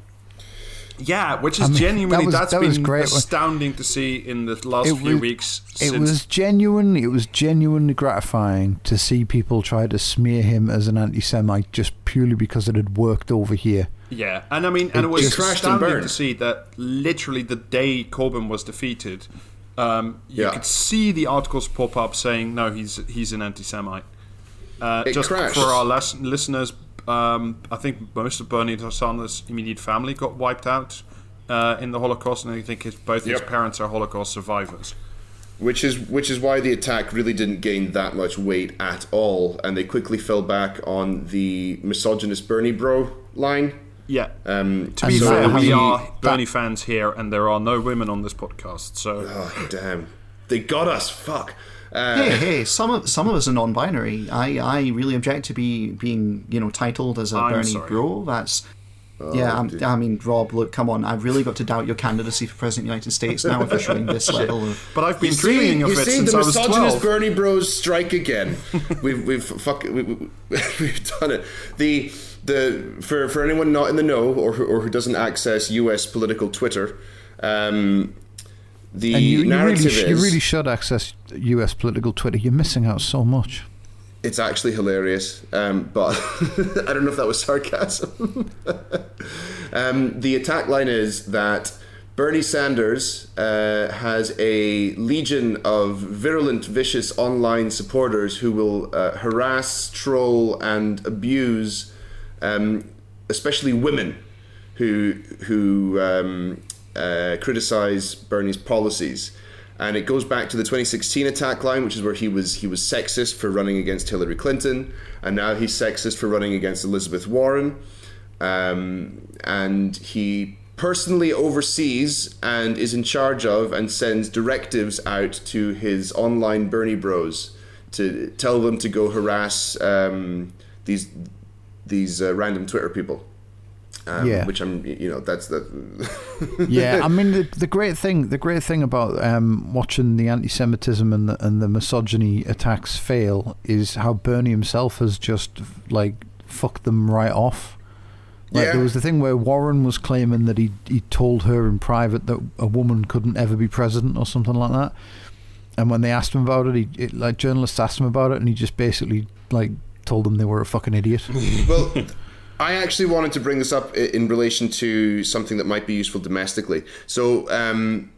yeah, which is mean, genuinely that was- that's that was been great. astounding to see in the last It few was- weeks. It was genuine. It was genuinely gratifying to see people try to smear him as an anti-Semite just purely because it had worked over here. Yeah, and I mean, and it was crashed astounding burned. to see that literally the day Corbyn was defeated, um, you Yeah. could see the articles pop up saying, "No, he's he's an anti-Semite." Uh, just crashed. for our les- listeners, um, I think most of Bernie Sanders' immediate family got wiped out uh, in the Holocaust, and I think his, both his parents are Holocaust survivors. which is which is why the attack really didn't gain that much weight at all, and they quickly fell back on the misogynist Bernie bro line. Yeah. Um, to be so fair, we he- are Bernie fans here, and there are no women on this podcast, so. oh damn, they got us. Fuck. Uh, Hey, hey, some of some of us are non-binary. I, I really object to be being you know titled as a I'm Bernie sorry. bro. That's yeah. I'm, I mean, Rob, look, come on. I've really got to doubt your candidacy for president of the United States now if you're showing this level of. But I've been You dreaming see, of you it see since the I was twelve. misogynist Bernie Bros strike again. we've we've fuck we, we, we've done it. The the for for anyone not in the know or who, or who doesn't access U.S. political Twitter, um, the And you, you narrative really, is you really should access U.S. political Twitter. You're missing out so much. it's actually hilarious. Um, but I don't know if that was sarcasm. um, the attack line is that. Bernie Sanders uh, has a legion of virulent, vicious online supporters who will uh, harass, troll, and abuse, um, especially women who who um, uh, criticize Bernie's policies. And it goes back to the 2016 attack line, which is where he was he was sexist for running against Hillary Clinton, and now he's sexist for running against Elizabeth Warren. Um, and he personally oversees and is in charge of and sends directives out to his online Bernie bros to tell them to go harass um, these these uh, random Twitter people. Um, Yeah. which I'm, you know, that's the. yeah, I mean the, the great thing the great thing about um, watching the anti-Semitism and the, and the misogyny attacks fail is how Bernie himself has just like fucked them right off. Like Yeah. there was the thing where Warren was claiming that he he told her in private that a woman couldn't ever be president or something like that. And when they asked him about it, he it, like journalists asked him about it, and he just basically like told them they were a fucking idiot. well, I actually wanted to bring this up in relation to something that might be useful domestically. So, um,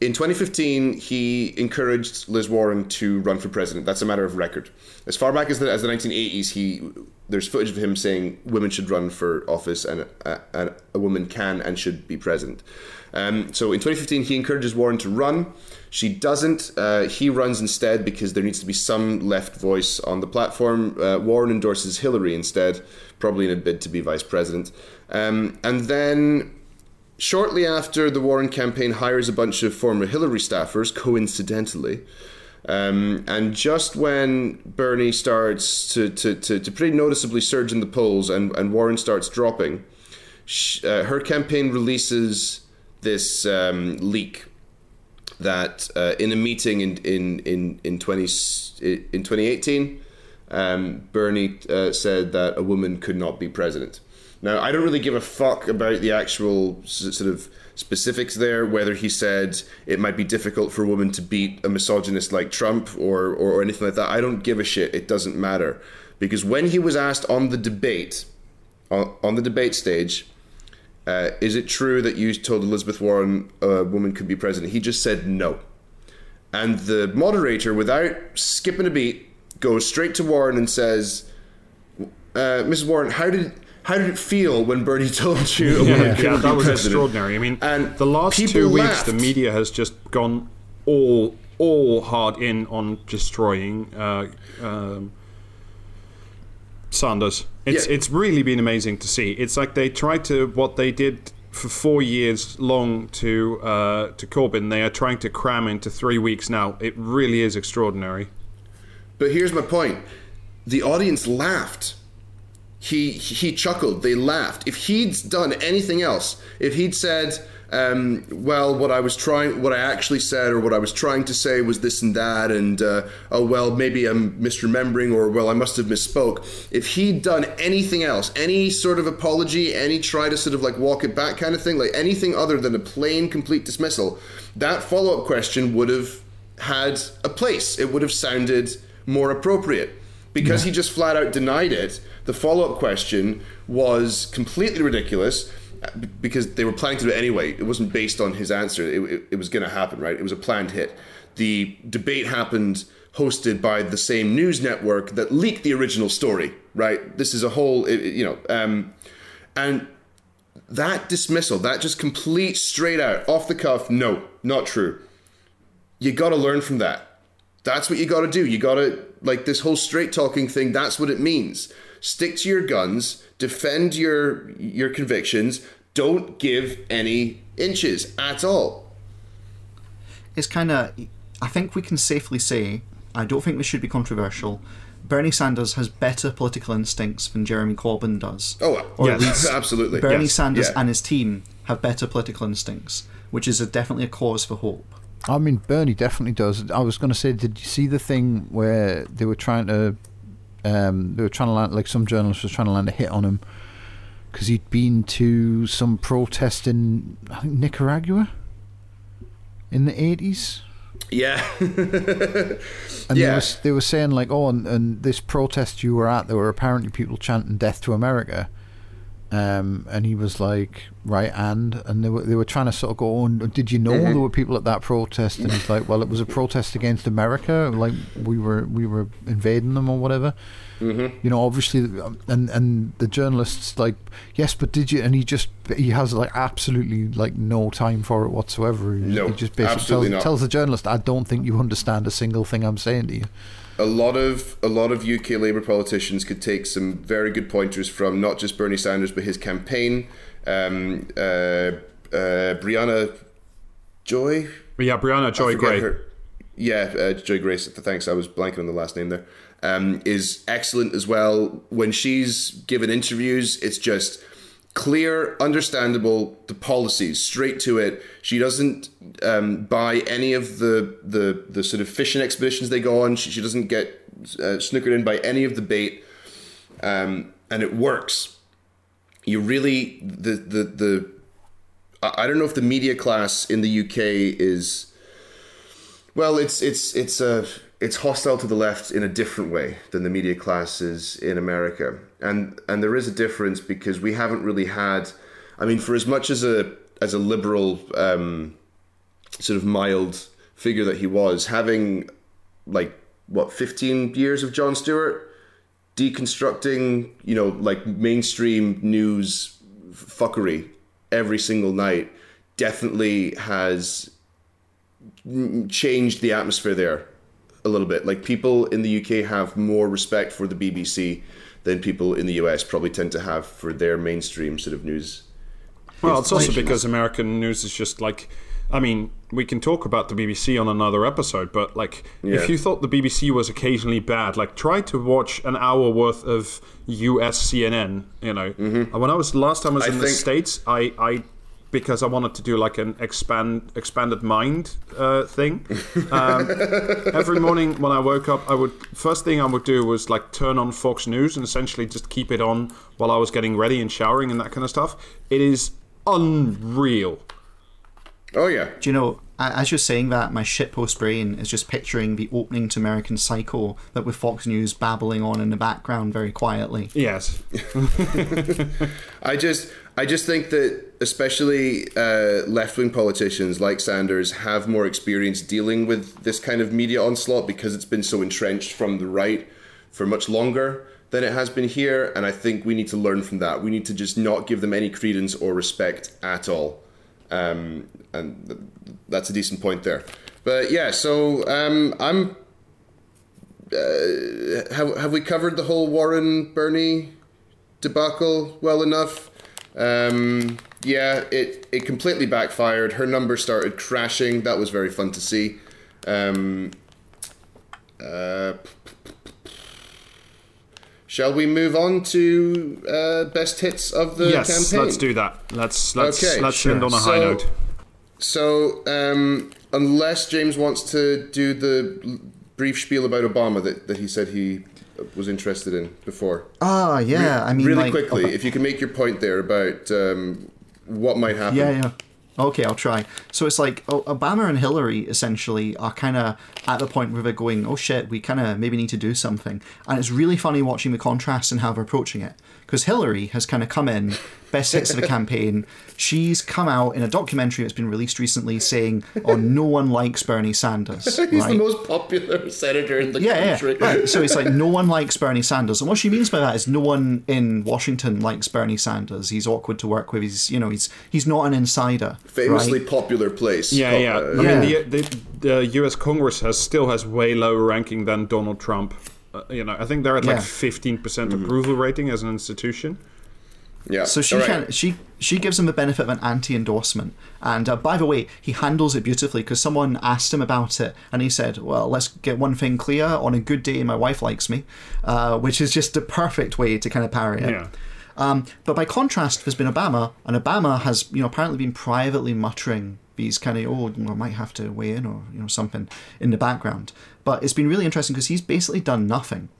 in 2015, he encouraged Liz Warren to run for president. That's a matter of record. As far back as the, as the 1980s, he there's footage of him saying women should run for office and a, a, a woman can and should be president. Um, so in 2015, he encourages Warren to run. She doesn't. Uh, he runs instead because there needs to be some left voice on the platform. Uh, Warren endorses Hillary instead, probably in a bid to be vice president. Um, and then shortly after, the Warren campaign hires a bunch of former Hillary staffers, coincidentally. Um, and just when Bernie starts to, to, to, to pretty noticeably surge in the polls and, and Warren starts dropping, sh- uh, her campaign releases this um, leak that uh, in a meeting in in in in twenty in twenty eighteen, um, Bernie uh, said that a woman could not be president. Now I don't really give a fuck about the actual sort of specifics there, whether he said it might be difficult for a woman to beat a misogynist like Trump or or, or anything like that. I don't give a shit. It doesn't matter because when he was asked on the debate on, on the debate stage uh, is it true that you told Elizabeth Warren a woman could be president? He just said no. And the moderator, without skipping a beat, goes straight to Warren and says, uh, Mrs. Warren, how did how did it feel when Bernie told you a woman Yeah, that was president? extraordinary. I mean, And the last two weeks, laughed. the media has just gone all all hard in on destroying uh, um, Sanders. It's Yeah. it's really been amazing to see. It's like they tried to what they did for four years long to uh, to Corbyn. They are trying to cram into three weeks now. It really is extraordinary. But here's my point: the audience laughed. He he chuckled. They laughed. If he'd done anything else, if he'd said, um, "Well, what I was trying, what I actually said, or what I was trying to say was this and that," and uh, oh well, maybe I'm misremembering, or well, I must have misspoke. If he'd done anything else, any sort of apology, any try to sort of like walk it back kind of thing, like anything other than a plain, complete dismissal, that follow up question would have had a place. It would have sounded more appropriate because he just flat out denied it. The follow up question was completely ridiculous uh, because they were planning to do it anyway. It wasn't based on his answer. It, it, it was going to happen, right? It was a planned hit. The debate happened hosted by the same news network that leaked the original story, right? This is a whole, you know, um, and that dismissal, that just complete straight out, off the cuff, no, not true. You got to learn from that. That's what you got to do. You got to like this whole straight talking thing. That's what it means. Stick to your guns. Defend your your convictions. Don't give any inches at all. it's kind of i think we can safely say i don't think this should be controversial bernie sanders has better political instincts than jeremy corbyn does Oh, Or yes, absolutely. bernie Yes, sanders yeah. and his team have better political instincts which is a, definitely a cause for hope I mean, Bernie definitely does. I was going to say, did you see the thing where they were trying to, um, they were trying to land, like some journalist was trying to land a hit on him because he'd been to some protest in, I think, Nicaragua in the 80s. Yeah. And they, Yeah. were, they were saying, like, oh, and, and this protest you were at, there were apparently people chanting death to America. Um, and he was like, right, and and they were they were trying to sort of go on. Did you know Mm-hmm. there were people at that protest? And he's like, well, it was a protest against America, like we were we were invading them or whatever. Mm-hmm. You know, obviously, and and the journalists like, yes, but did you? And he just he has like absolutely like no time for it whatsoever. He, No, he just basically tells, tells the journalist, I don't think you understand a single thing I'm saying to you. A lot of a lot of UK Labour politicians could take some very good pointers from not just Bernie Sanders but his campaign. Um, uh, uh, Briahna Joy, yeah, Briahna Joy Gray. her- yeah, uh, Joy Grace. Thanks, I was blanking on the last name there. Um, is excellent as well. When she's given interviews, it's just clear, understandable, the policies, straight to it. She doesn't um, buy any of the, the the sort of fishing expeditions they go on. She, she doesn't get uh, snookered in by any of the bait, um, and it works. You really the the the. I don't know if the media class in the UK is. Well, it's it's it's a it's hostile to the left in a different way than the media classes in America, and and there is a difference because we haven't really had. I mean, for as much as a as a liberal, um, sort of mild figure that he was, having like what fifteen years of Jon Stewart deconstructing, you know, like mainstream news fuckery every single night, definitely has changed the atmosphere there a little bit. Like people in the UK have more respect for the BBC than people in the US probably tend to have for their mainstream sort of news. Well, it's also because American news is just like, I mean, we can talk about the BBC on another episode, but like, Yeah. if you thought the BBC was occasionally bad, like, try to watch an hour worth of US CNN. You know, And when I was last time I was Mm-hmm. I in the states, I, I because I wanted to do like an expand expanded mind uh, thing. Um, every morning when I woke up, I would first thing I would do was like turn on Fox News and essentially just keep it on while I was getting ready and showering and that kind of stuff. It is unreal. Oh yeah, Do you know, as you're saying that, my shitpost brain is just picturing the opening to American Psycho, but with Fox News babbling on in the background very quietly. Yes. I just I just think that especially uh, left wing politicians like Sanders have more experience dealing with this kind of media onslaught because it's been so entrenched from the right for much longer than it has been here, and I think we need to learn from that. We need to just not give them any credence or respect at all, um, and th- that's a decent point there. But yeah, so um, I'm. Uh, have have we covered the whole Warren Bernie debacle well enough. Um, yeah, it, it completely backfired. Her number started crashing. That was very fun to see. Um, uh, shall we move on to uh, best hits of the yes. campaign? Let's do that. Let's let's Okay, let's sure. end on a high So- note. So, um, unless James wants to do the brief spiel about Obama that, that he said he was interested in before. Ah, yeah. I mean, really like, quickly, if you can make your point there about um, what might happen. Yeah, yeah. Okay, I'll try. So it's like O- Obama and Hillary essentially are kind of at the point where they're going, oh shit, we kind of maybe need to do something. And it's really funny watching the contrast and how they're approaching it. Because Hillary has kind of come in, best hits of the campaign. She's come out in a documentary that's been released recently saying, oh, no one likes Bernie Sanders. He's right? the most popular senator in the Yeah, yeah, country. right. So it's like no one likes Bernie Sanders, and what she means by that is no one in Washington likes Bernie Sanders. He's awkward to work with. He's, you know, he's he's not an insider. Famously right? popular place. Yeah, Co- yeah. uh, I Yeah. mean, the, the the U.S. Congress has still has way lower ranking than Donald Trump. Uh, you know, I think they're at like fifteen percent approval rating as an institution. yeah. So she All right. can she she gives him the benefit of an anti-endorsement. And uh, by the way, he handles it beautifully because someone asked him about it, and he said, "Well, let's get one thing clear. On a good day, my wife likes me," uh, which is just the perfect way to kind of parry it. Yeah. Um, but by contrast, there's been Obama, and Obama has, you know, apparently been privately muttering these kind of, oh, I might have to weigh in or you know something in the background. But it's been really interesting because he's basically done nothing.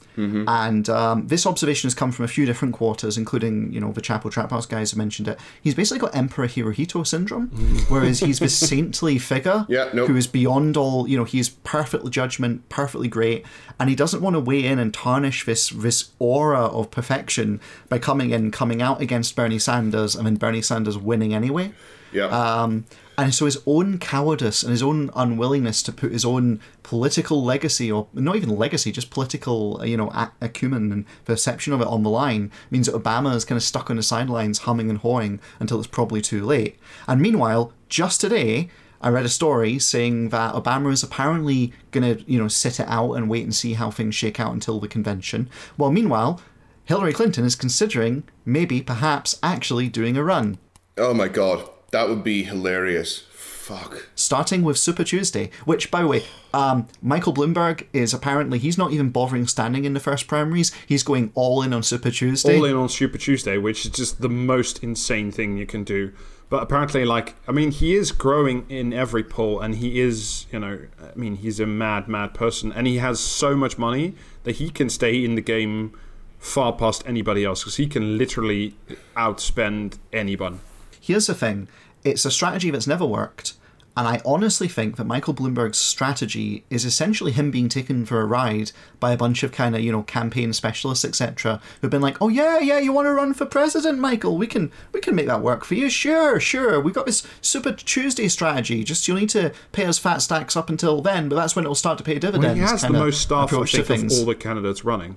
And um, this observation has come from a few different quarters, including, you know, the Chapo Trap House guys have mentioned it. He's basically got Emperor Hirohito syndrome, whereas he's this saintly figure Yeah, nope. who is beyond all, you know, he's perfect judgment, perfectly great, and he doesn't want to weigh in and tarnish this this aura of perfection by coming in, coming out against Bernie Sanders, and then Bernie Sanders winning anyway. Yeah. Um, and so his own cowardice and his own unwillingness to put his own political legacy, or not even legacy, just political, you know, ac- acumen and perception of it on the line, means that Obama is kind of stuck on the sidelines, humming and hawing until it's probably too late. And meanwhile, just today, I read a story saying that Obama is apparently going to, you know, sit it out and wait and see how things shake out until the convention. Well, meanwhile, Hillary Clinton is considering maybe, perhaps, actually doing a run. oh my god, that would be hilarious. fuck. starting with Super Tuesday, which, by the way, um, Michael Bloomberg is apparently he's not even bothering standing in the first primaries. He's going all in on Super Tuesday. all in on Super Tuesday, which is just the most insane thing you can do. But apparently, like, I mean, he is growing in every poll, and he is, you know, I mean, he's a mad, mad person, and he has so much money that he can stay in the game far past anybody else because he can literally outspend anyone. Here's the thing: it's a strategy that's never worked. And I honestly think that Michael Bloomberg's strategy is essentially him being taken for a ride by a bunch of kind of, you know, campaign specialists, etc., who've been like, "Oh yeah, yeah, you want to run for president, Michael? We can we can make that work for you. Sure, sure. We've got this Super Tuesday strategy. Just you'll need to pay us fat stacks up until then, but that's when it'll start to pay dividends." Well, he has the most staff, I approach to think, of all the candidates running.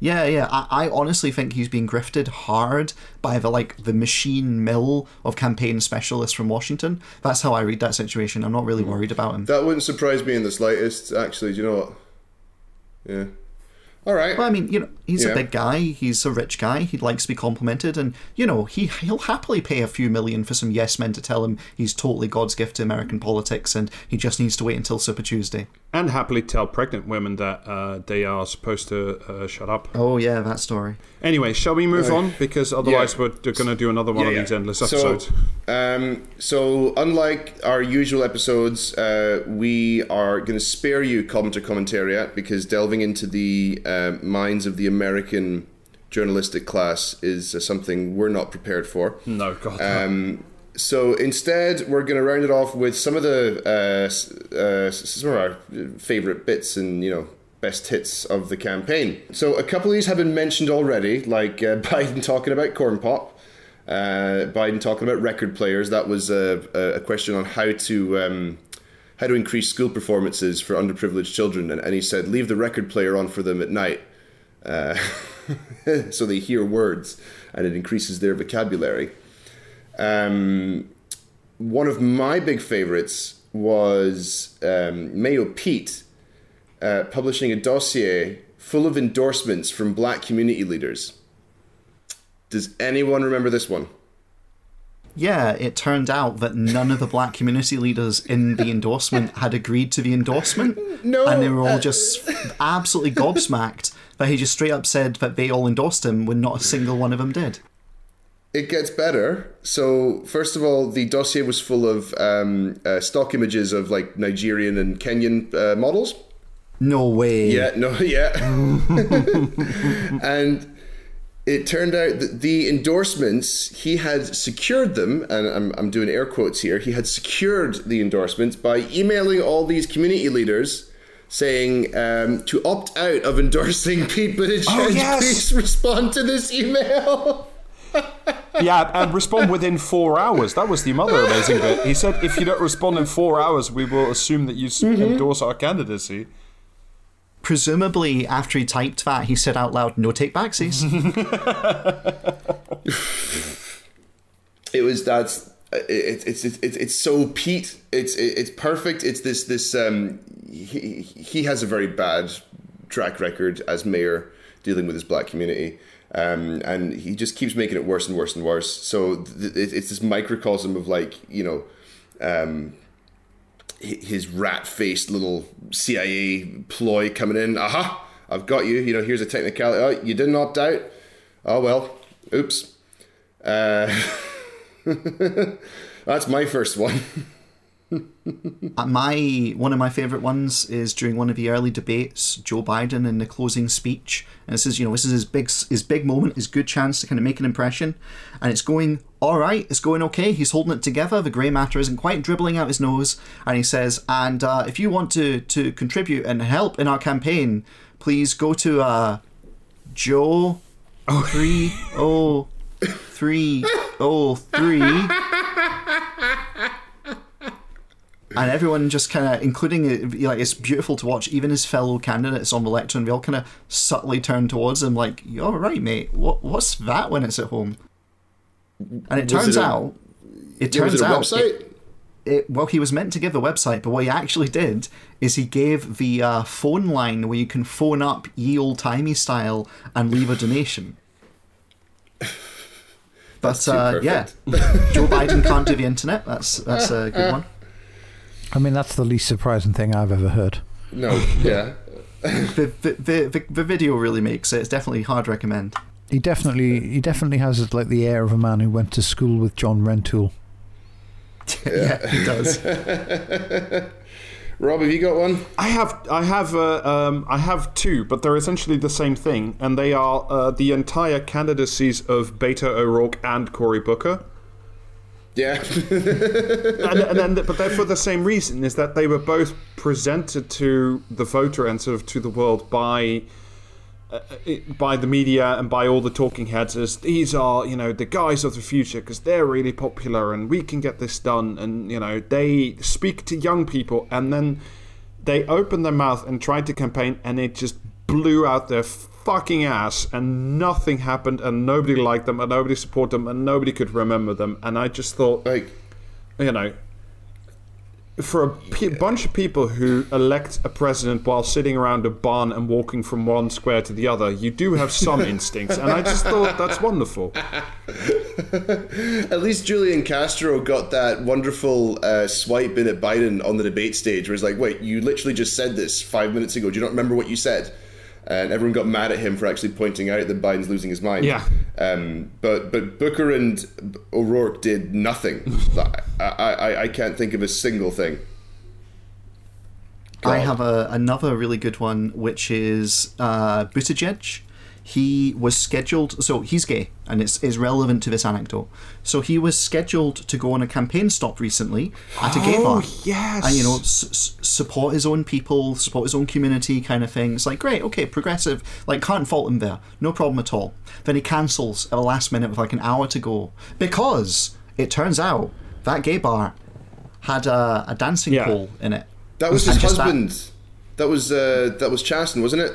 Yeah, yeah. I, I honestly think he's being grifted hard by the like the machine mill of campaign specialists from Washington. That's how I read that situation. I'm not really mm. worried about him. That wouldn't surprise me in the slightest, actually. Do you know what? Yeah. All right. Well, I mean, you know, he's Yeah. a big guy. He's a rich guy. He likes to be complimented, and you know, he he'll happily pay a few million for some yes men to tell him he's totally God's gift to American politics, and he just needs to wait until Super Tuesday. And happily tell pregnant women that uh, they are supposed to uh, shut up. Oh yeah, that story. Anyway, shall we move Uh, on? Because otherwise, yeah. we're going to do another one of these endless episodes. So, um, so unlike our usual episodes, uh, we are going to spare you commenter commentariat because delving into the uh, minds of the American journalistic class is uh, something we're not prepared for. no, God. Um, so instead, we're going to round it off with some of the uh, uh, some of our favorite bits and you know best hits of the campaign. So a couple of these have been mentioned already, like uh, Biden talking about corn pop, uh, Biden talking about record players. That was a, a question on how to. Um, how to increase school performances for underprivileged children, and, and he said, leave the record player on for them at night, uh, so they hear words, and it increases their vocabulary. Um, one of my big favorites was um, Mayo Pete uh, publishing a dossier full of endorsements from black community leaders. Does anyone remember this one? Yeah, it turned out that none of the black community leaders in the endorsement had agreed to the endorsement. No, And they were all uh, just absolutely gobsmacked that he just straight up said that they all endorsed him when not a single one of them did. It gets better. So, first of all, the dossier was full of um, uh, stock images of like Nigerian and Kenyan uh, models. No way. Yeah, no, yeah. and it turned out that the endorsements, he had secured them, and I'm, I'm doing air quotes here, he had secured the endorsements by emailing all these community leaders saying um, to opt out of endorsing Pete Buttigieg. Oh, yes. Please respond to this email. Yeah, and respond within four hours. That was the other amazing bit. He said, if you don't respond in four hours, we will assume that you s endorse our candidacy. Presumably, after he typed that, he said out loud, no take backsies. it was that's it, it's it's it's it's so Pete. It's it, it's perfect. It's this this um he he has a very bad track record as mayor dealing with his black community. Um, and he just keeps making it worse and worse and worse. So th- it's this microcosm of like you know, um, his rat-faced little CIA ploy coming in. Aha! I've got you. You know, here's a technicality. Oh, you didn't opt out. Oh well. Oops. Uh, that's my first one. My one of my favorite ones is during one of the early debates, Joe Biden in the closing speech, and this is you know this is his big his big moment, his good chance to kind of make an impression, and it's going all right, it's going okay. He's holding it together. The grey matter isn't quite dribbling out his nose, and he says, and uh, if you want to to contribute and help in our campaign, please go to uh, Joe three oh three oh three. and everyone just kind of, including like it's beautiful to watch. Even his fellow candidates on the lectern, they all kind of subtly turn towards him, like, "You're right, mate. What what's that when it's at home?" And it Was turns it a- out, it Yeah, was turns it a out, website? it- it, well, he was meant to give the website, but what he actually did is he gave the uh, phone line where you can phone up ye old timey style and leave a donation. But uh, yeah. Joe Biden can't do the internet. That's that's a good one. I mean, that's the least surprising thing I've ever heard. No, yeah. The, the, the, the, the video really makes it. It's definitely hard recommend. He definitely, he definitely has like the air of a man who went to school with John Rentoul. yeah, he does. Rob, have you got one? I have, I have, uh, um, I have two, but they're essentially the same thing, and they are uh, the entire candidacies of Beto O'Rourke and Cory Booker. Yeah. and, and then, but they're for the same reason: is that they were both presented to the voter and sort of to the world by uh, by the media and by all the talking heads as these are you know the guys of the future because they're really popular and we can get this done and you know they speak to young people and then they opened their mouth and tried to campaign and it just blew out their fucking ass and nothing happened and nobody liked them and nobody supported them and nobody could remember them and I just thought like, you know, for a pe- bunch of people who elect a president while sitting around a barn and walking from one square to the other, you do have some instincts, and I just thought that's wonderful. at least Julian Castro got that wonderful uh, swipe in at Biden on the debate stage where he's like, wait, you literally just said this five minutes ago. Do you not remember what you said? And everyone got mad at him for actually pointing out that Biden's losing his mind. Yeah. Um, but but Booker and O'Rourke did nothing. I, I, I can't think of a single thing. I God. have a, another really good one, which is uh, Buttigieg. He was scheduled, so he's gay, and it's, is relevant to this anecdote. So he was scheduled to go on a campaign stop recently at a gay Oh, bar. yes. And, you know, s- s- support his own people, support his own community kind of thing. It's like, great, okay, progressive. Like, can't fault him there. No problem at all. Then he cancels at the last minute with like an hour to go. Because it turns out that gay bar had a, a dancing Yeah. pole in it. That was his just that- husband. That, was uh, that was Chasten, wasn't it?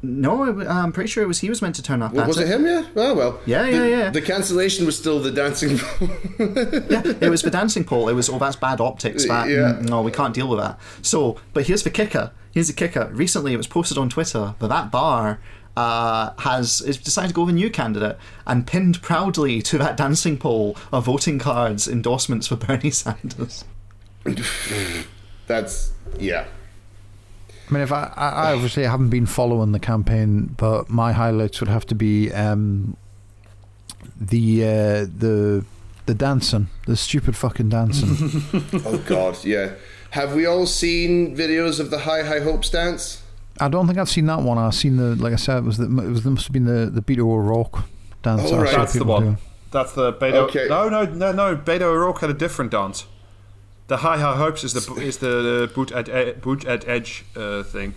No, I'm pretty sure it was he was meant to turn up. Well, was it him? Yeah. Oh well. Yeah, The- yeah, yeah. The cancellation was still the dancing. yeah, it was the dancing pole. It was, oh, that's bad optics. That, Yeah. mm, no, we can't deal with that. So, but here's the kicker. Here's the kicker. Recently, it was posted on Twitter that that bar uh, has is decided to go with a new candidate and pinned proudly to that dancing pole are voting cards endorsements for Bernie Sanders. That's yeah. I mean, if I, I I obviously haven't been following the campaign, but my highlights would have to be um, the uh, the the dancing, the stupid fucking dancing. Oh God, yeah. Have we all seen videos of the High High Hopes dance? I don't think I've seen that one. I've seen the like I said, it was the it was it must have been the the Beto O'Rourke dance. Oh, right. That's the people one. doing. That's the Beto. Okay. No, no, no, no. Beto O'Rourke had a different dance. The High High Hopes is the is the boot at e- Buttigieg uh, thing.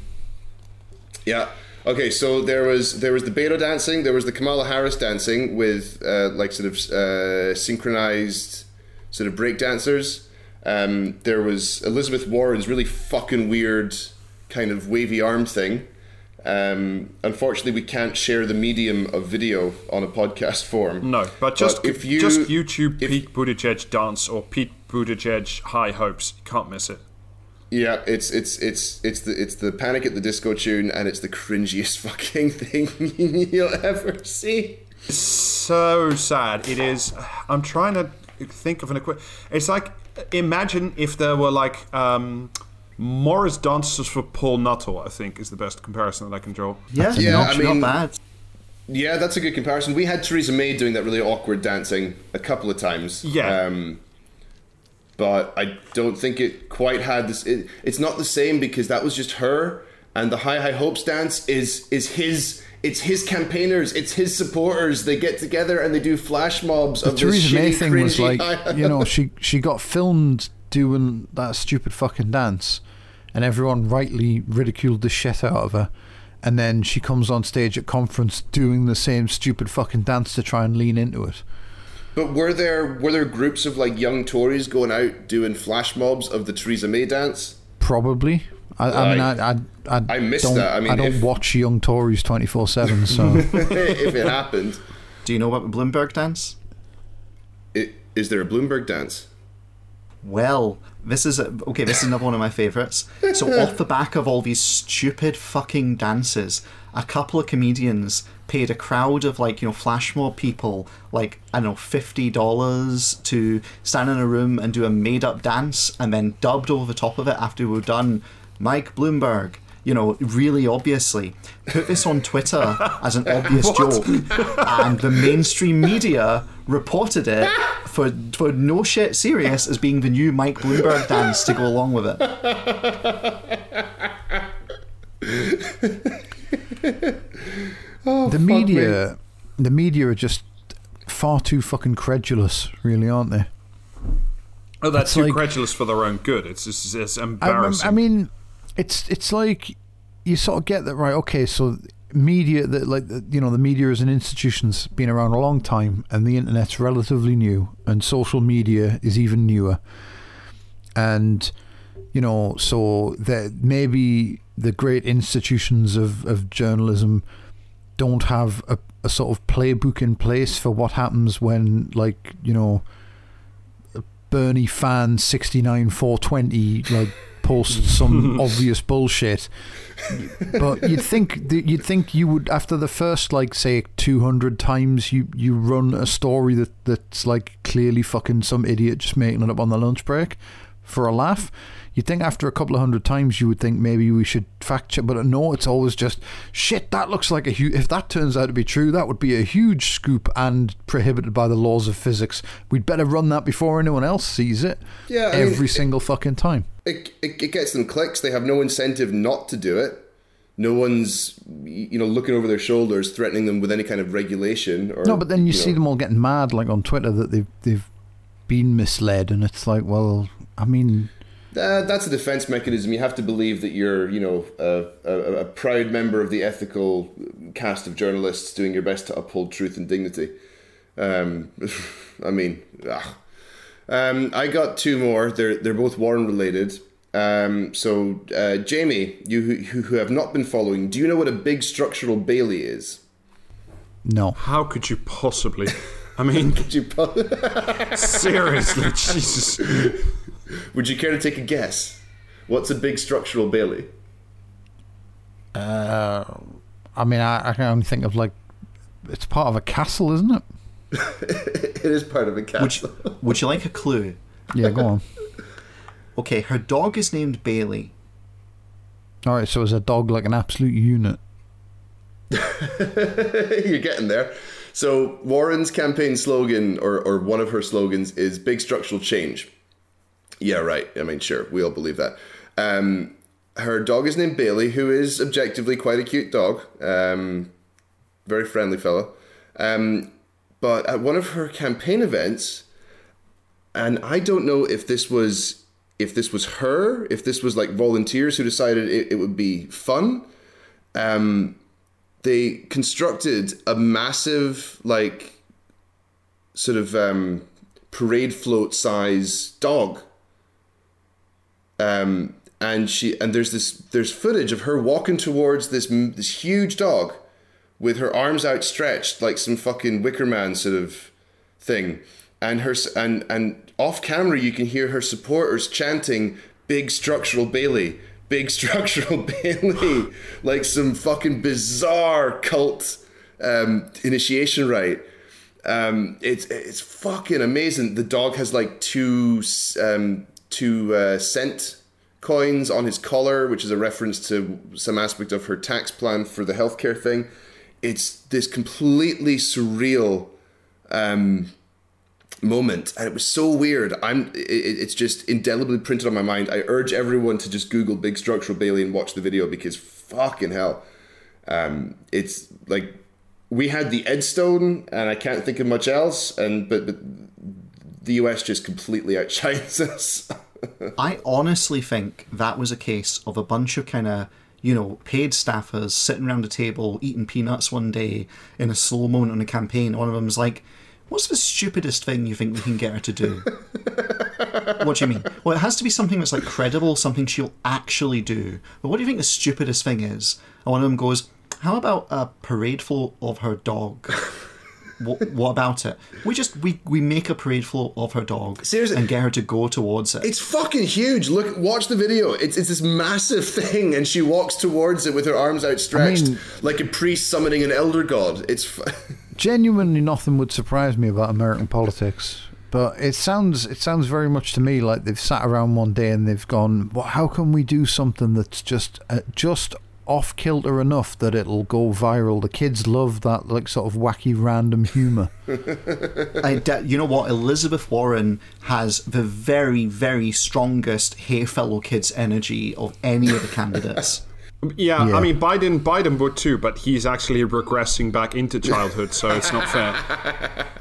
Yeah. Okay, so there was there was the Beto dancing, there was the Kamala Harris dancing with uh, like sort of uh, synchronized sort of break dancers. Um, there was Elizabeth Warren's really fucking weird kind of wavy arm thing. Um, unfortunately, we can't share the medium of video on a podcast form. No, but just if you just YouTube if- Pete Buttigieg dance or Pete Buttigieg High Hopes. You can't miss it. Yeah, it's it's it's it's the it's the Panic at the Disco tune, and it's the cringiest fucking thing you'll ever see. so sad. It is. I'm trying to think of an equi. It's like imagine if there were like um, Morris dancers for Paul Nuttall. I think is the best comparison that I can draw. Yeah, Yeah, not, I mean- not bad. Yeah, that's a good comparison. We had Theresa May doing that really awkward dancing a couple of times. Yeah. Um, but I don't think it quite had this. It, it's not the same because that was just her, and the High High Hopes dance is is his. It's his campaigners. It's his supporters. They get together and they do flash mobs The of Theresa this May thing was like, you know, she she got filmed doing that stupid fucking dance, and everyone rightly ridiculed the shit out of her. And then she comes on stage at conference doing the same stupid fucking dance to try and lean into it. But were there were there groups of like young Tories going out doing flash mobs of the Theresa May dance? Probably. I, I mean, I, I, I, I missed don't, that. I mean, I don't if- watch Young Tories twenty four seven, so if it happened, Do you know about the Bloomberg dance? it, is there a Bloomberg dance? Well, This is a, okay. This is another one of my favorites. So off the back of all these stupid fucking dances, a couple of comedians paid a crowd of like you know flash mob people like I don't know fifty dollars to stand in a room and do a made up dance, and then dubbed over the top of it after we were done. Mike Bloomberg, you know, really obviously put this on Twitter as an obvious joke, and the mainstream media reported it for for no shit serious as being the new Mike Bloomberg dance to go along with it. Oh, the media, the media are just far too fucking credulous, really, aren't they? Oh, that's It's too like- credulous for their own good. It's just it's I, embarrassing. I mean, it's it's like you sort of get that right. Okay, so media that like you know the media as an institution's been around a long time, and the internet's relatively new, and social media is even newer, and you know so that maybe the great institutions of of journalism don't have a, a sort of playbook in place for what happens when like you know Bernie fan 69 420 like posts some obvious bullshit. But you'd think that- you'd think you would after the first like say 200 times you you run a story that that's like clearly fucking some idiot just making it up on the lunch break for a laugh you'd think after a couple of hundred times you would think maybe we should fact check but no it's always just shit that looks like a huge if that turns out to be true that would be a huge scoop and prohibited by the laws of physics we'd better run that before anyone else sees it Yeah, I mean, every it- single fucking time it, it, it gets them clicks. They have no incentive not to do it. No one's, you know, looking over their shoulders, threatening them with any kind of regulation. Or No, but then you, see know. them all getting mad, like on Twitter, that they've they've been misled, and it's like, well, I mean, Uh, that's a defense mechanism. You have to believe that you're, you know, a, a, a proud member of the ethical cast of journalists doing your best to uphold truth and dignity. Um, I mean, um, I got two more. They're they're both Warren related. Um, so, uh, Jamie, you who, who have not been following, do you know what a big structural Bailey is? no. How could you possibly? I mean, Would you, po- seriously, Jesus. Would you care to take a guess? What's a big structural Bailey? Uh, I mean, I, I can only think of like it's part of a castle, isn't it? It is part of a Would castle. you, would you like a clue? Yeah, go on. Okay, her dog is named Bailey. All right, so is a dog like an absolute unit? You're getting there. So Warren's campaign slogan, or, or one of her slogans, is "Big structural change." Yeah, right. I mean, sure, we all believe that. Um, her dog is named Bailey, who is objectively quite a cute dog, um, very friendly fellow. Um, but at one of her campaign events, and I don't know if this was if this was her, if this was like volunteers who decided it, it would be fun. Um, they constructed a massive like sort of um, parade float size dog um, and she and there's this there's footage of her walking towards this this huge dog with her arms outstretched like some fucking wicker man sort of thing and her and and off camera you can hear her supporters chanting big structural bailey big structural bailey like some fucking bizarre cult um, initiation rite um, it's it's fucking amazing. The dog has like two um, two uh, cent coins on his collar, which is a reference to some aspect of her tax plan for the healthcare thing. It's this completely surreal um, moment, and it was so weird. I'm it, it- it's just indelibly printed on my mind. I urge everyone to just Google Big Structural Bailey and watch the video because fucking hell, um, it's like we had the Edstone, and I can't think of much else. And but but the US just completely outshines us. I honestly think that was a case of a bunch of kind of, you know, paid staffers sitting around a table eating peanuts one day in a slow moment on a campaign. One of them's like, What's the stupidest thing you think we can get her to do? what do you mean? Well, it has to be something that's like credible, something she'll actually do. But what do you think the stupidest thing is? And one of them goes, How about a parade full of her dog? what, what about it? We just we we make a parade full of her dog, Seriously. and get her to go towards it. It's fucking huge. Look, watch the video. It's, it's this massive thing, and she walks towards it with her arms outstretched, I mean- like a priest summoning an elder god. It's f- Genuinely, nothing would surprise me about American politics. But it sounds it sounds very much to me like they've sat around one day and they've gone, well, how can we do something that's just uh, just off kilter enough that it'll go viral? The kids love that like sort of wacky random humor. I de- you know what? Elizabeth Warren has the very, very strongest "Hey, fellow kids" energy of any of the candidates. Yeah, Yeah. I mean Biden Biden would too, but he's actually regressing back into childhood, so it's not fair.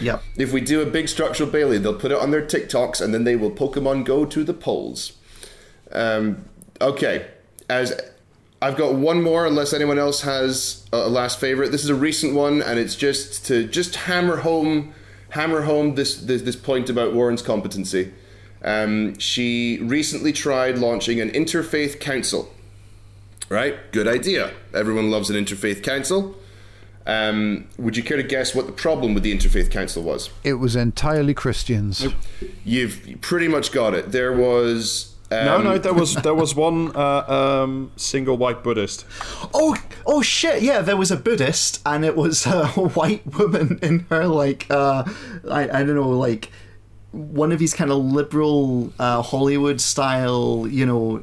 Yep. if we do a big structural Bailey, they'll put it on their TikToks, and then they will Pokemon Go to the polls. Um, okay, as I've got one more, unless anyone else has a last favorite. This is a recent one, and it's just to just hammer home, hammer home this this, this point about Warren's competency. Um, she recently tried launching an interfaith council. Right, good idea. Everyone loves an interfaith council. Um, would you care to guess what the problem with the interfaith council was? It was entirely Christians. You've pretty much got it. There was. Um, No, no, there was there was one uh, um, single white Buddhist. Oh, oh shit! Yeah, there was a Buddhist, and it was a white woman in her like, uh, I I don't know, like one of these kind of liberal uh, Hollywood style, you know,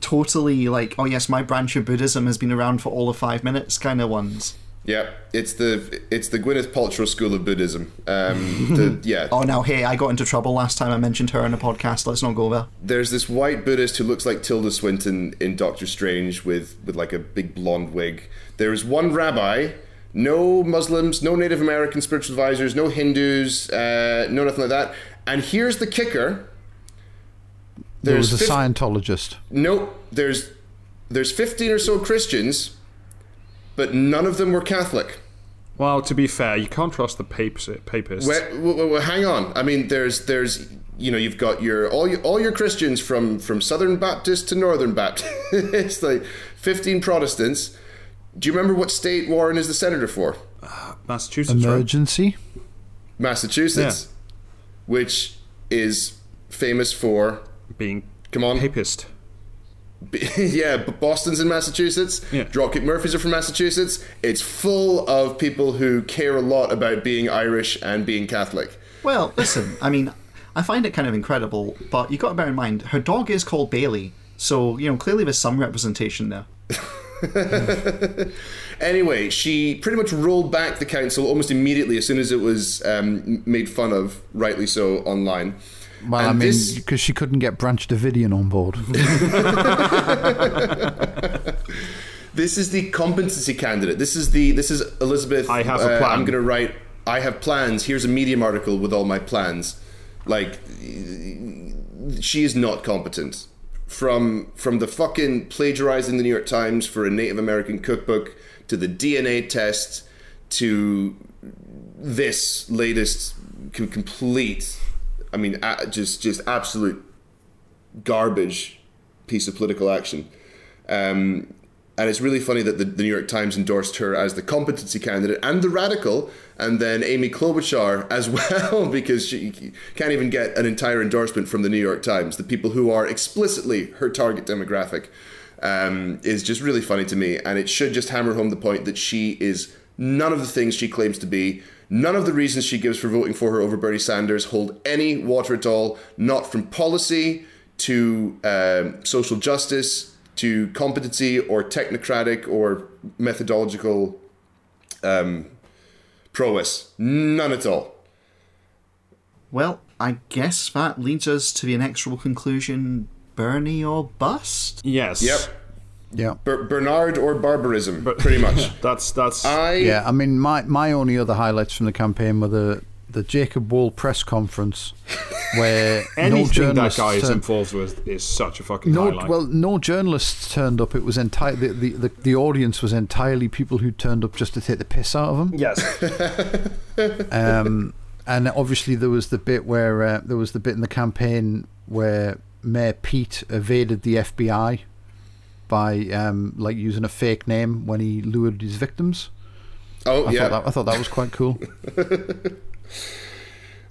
totally like, oh yes, my branch of Buddhism has been around for all of five minutes kind of ones. Yeah, it's the it's the Gwyneth Paltrow School of Buddhism. Um, the, yeah, Oh, now hey, I got into trouble last time I mentioned her in a podcast. Let's not go there. there's this white Buddhist who looks like Tilda Swinton in Doctor Strange with with like a big blonde wig. There's one rabbi. No Muslims, no Native American spiritual advisors, no Hindus, uh, no nothing like that. And here's the kicker. There was a fif- Scientologist. Nope. There's there's 15 or so Christians, but none of them were Catholic. Well, to be fair, you can't trust the papes, papists. Well, well, well, hang on. I mean, there's there's you know you've got your all your all your Christians from from Southern Baptist to Northern Baptist. it's like 15 Protestants. Do you remember what state Warren is the senator for? Uh, Massachusetts, right? Emergency. Massachusetts, which is famous for Being come on papist. yeah, but Boston's in Massachusetts. Yeah. Dropkick Murphys are from Massachusetts. It's full of people who care a lot about being Irish and being Catholic. Well, listen, I mean, I find it kind of incredible, but you got to bear in mind her dog is called Bailey, so you know clearly there's some representation there. Anyway, she pretty much rolled back the council almost immediately as soon as it was um, made fun of, rightly so, online. Well, I And mean, this- because she couldn't get Branch Davidian on board. This is the competency candidate. This is the this is Elizabeth. I have a uh, plan. I'm going to write. I have plans. Here's a Medium article with all my plans. Like, she is not competent. From from the fucking plagiarizing the New York Times for a Native American cookbook to the DNA test to this latest complete. I mean, just just absolute garbage piece of political action. Um, and it's really funny that the, the New York Times endorsed her as the competency candidate and the radical, and then Amy Klobuchar as well, because she can't even get an entire endorsement from the New York Times. The people who are explicitly her target demographic um, is just really funny to me, and it should just hammer home the point that she is none of the things she claims to be. None of the reasons she gives for voting for her over Bernie Sanders hold any water at all, not from policy to um, social justice to competency or technocratic or methodological um, prowess. None at all. Well, I guess that leads us to the inexorable conclusion: Bernie or bust. Yes. Yep. Yeah. Ber- Bernard or barbarism, but, pretty much. That's that's. I Yeah, I mean, my, my only other highlights from the campaign were the, the Jacob Wohl press conference, where no anything that journalists guy is involved with is such a fucking no, highlight. well, no journalists turned up. It was entire the, the, the, the audience was entirely people who turned up just to take the piss out of him. yes. Um, and obviously there was the bit where uh, there was the bit in the campaign where Mayor Pete evaded the FBI by um, like using a fake name when he lured his victims. Oh I yeah. thought that I thought that was quite cool.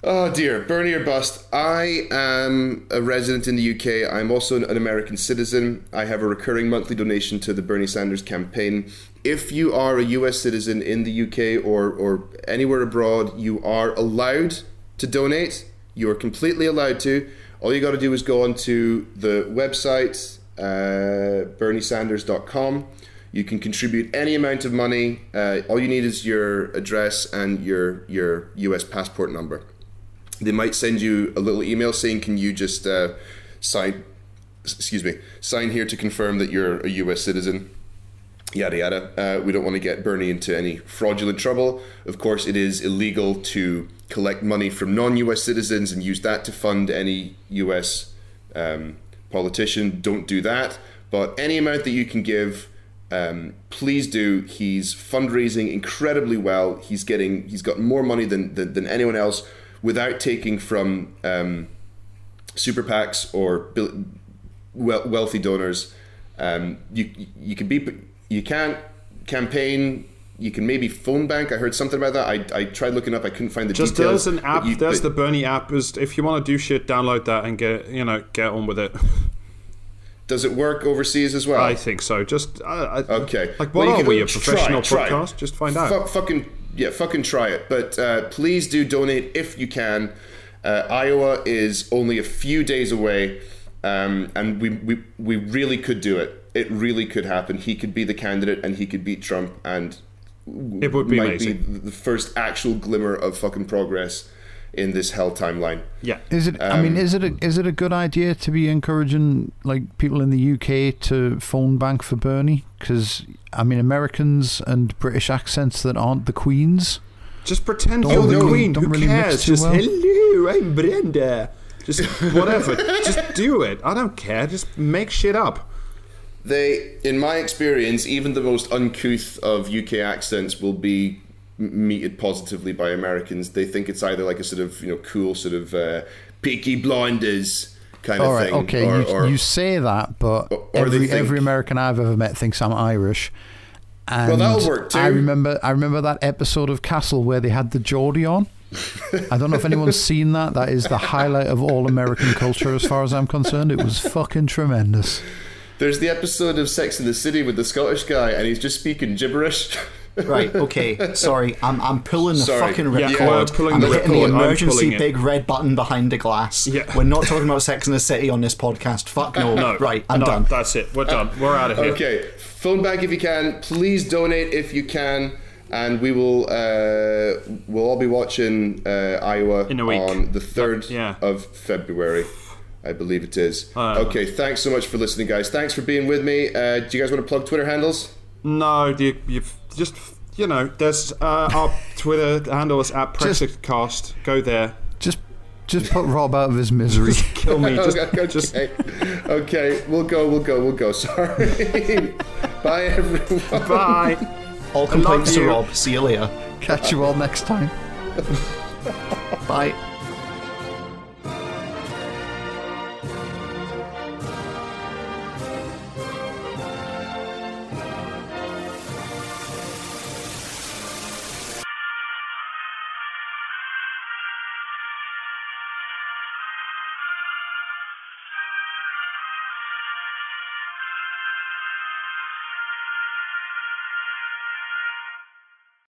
Oh dear, Bernie or bust. I am a resident in the UK. I'm also an American citizen. I have a recurring monthly donation to the Bernie Sanders campaign. If you are a US citizen in the UK or, or anywhere abroad, you are allowed to donate. You are completely allowed to. All you got to do is go onto the website, uh, berniesanders.com. You can contribute any amount of money. Uh, all you need is your address and your, your US passport number they might send you a little email saying, "Can you just uh, sign, excuse me, sign here to confirm that you're a U.S. citizen?" Yada yada. Uh, we don't want to get Bernie into any fraudulent trouble. Of course, it is illegal to collect money from non-U.S. citizens and use that to fund any U.S. Um, politician. Don't do that. But any amount that you can give, um, please do. He's fundraising incredibly well. He's getting, he's got more money than than, than anyone else without taking from um, super PACs or wealthy donors. Um, you you can be you can't campaign. You can maybe phone bank. I heard something about that. I, I tried looking up. I couldn't find the Just details. there's an app. you- there's but the Bernie app. Is if you want to do shit, download that and get you know get on with it. Does it work overseas as well? I think so. Just I, Okay. Like, what you are we? A professional try. podcast? Just find out. Fu- fucking yeah, fucking try it. But uh, please do donate if you can. Uh, Iowa is only a few days away, um, and we, we we really could do it. It really could happen. He could be the candidate, and he could beat Trump, and It would be might amazing. be the first actual glimmer of fucking progress in this hell timeline. yeah. Is it? I mean, Um, is it? A, is it a good idea to be encouraging like people in the UK to phone bank for Bernie? Because I mean, Americans and British accents that aren't the Queen's. Just pretend Don't you're the queen. don't Who really mix cares? too Just well. hello, I'm Brenda. Just whatever. Just do it. I don't care. Just make shit up. They, in my experience, even the most uncouth of UK accents will be meted positively by Americans. They think it's either like a sort of you know cool sort of uh, Peaky Blinders kind All of right, thing. okay, or, you, or- you say that, but or every think- every American I've ever met thinks I'm Irish. And that'll work too. I remember I remember that episode of Castle where they had the Geordie on. I don't know if anyone's seen that. That is the highlight of all American culture, as far as I'm concerned. It was fucking tremendous. There's the episode of Sex in the City with the Scottish guy, and he's just speaking gibberish. Right, okay, sorry. I'm, I'm pulling the Sorry. fucking Yeah, record. we're pulling I'm the hitting record. the I'm emergency pulling it. big red button behind the glass. Yeah. We're not talking about Sex in the City on this podcast. Fuck no. No. Right, I'm no, done. That's it. We're done. We're out of here. Okay, phone back if you can. Please donate if you can, and we will. Uh, we'll all be watching uh, Iowa In a week. on the third Yeah. of February. I believe it is. Uh, okay, thanks so much for listening, guys. Thanks for being with me. Uh, do you guys want to plug Twitter handles? No, you, you've just you know. There's uh, our Twitter handle is at Just- Go there. Just just put Rob out of his misery. Just Kill me. Just, okay, just okay, we'll go, we'll go, we'll go. Sorry. Bye, everyone. bye. All complaints to. Rob. See you later. Catch you all next time. Bye.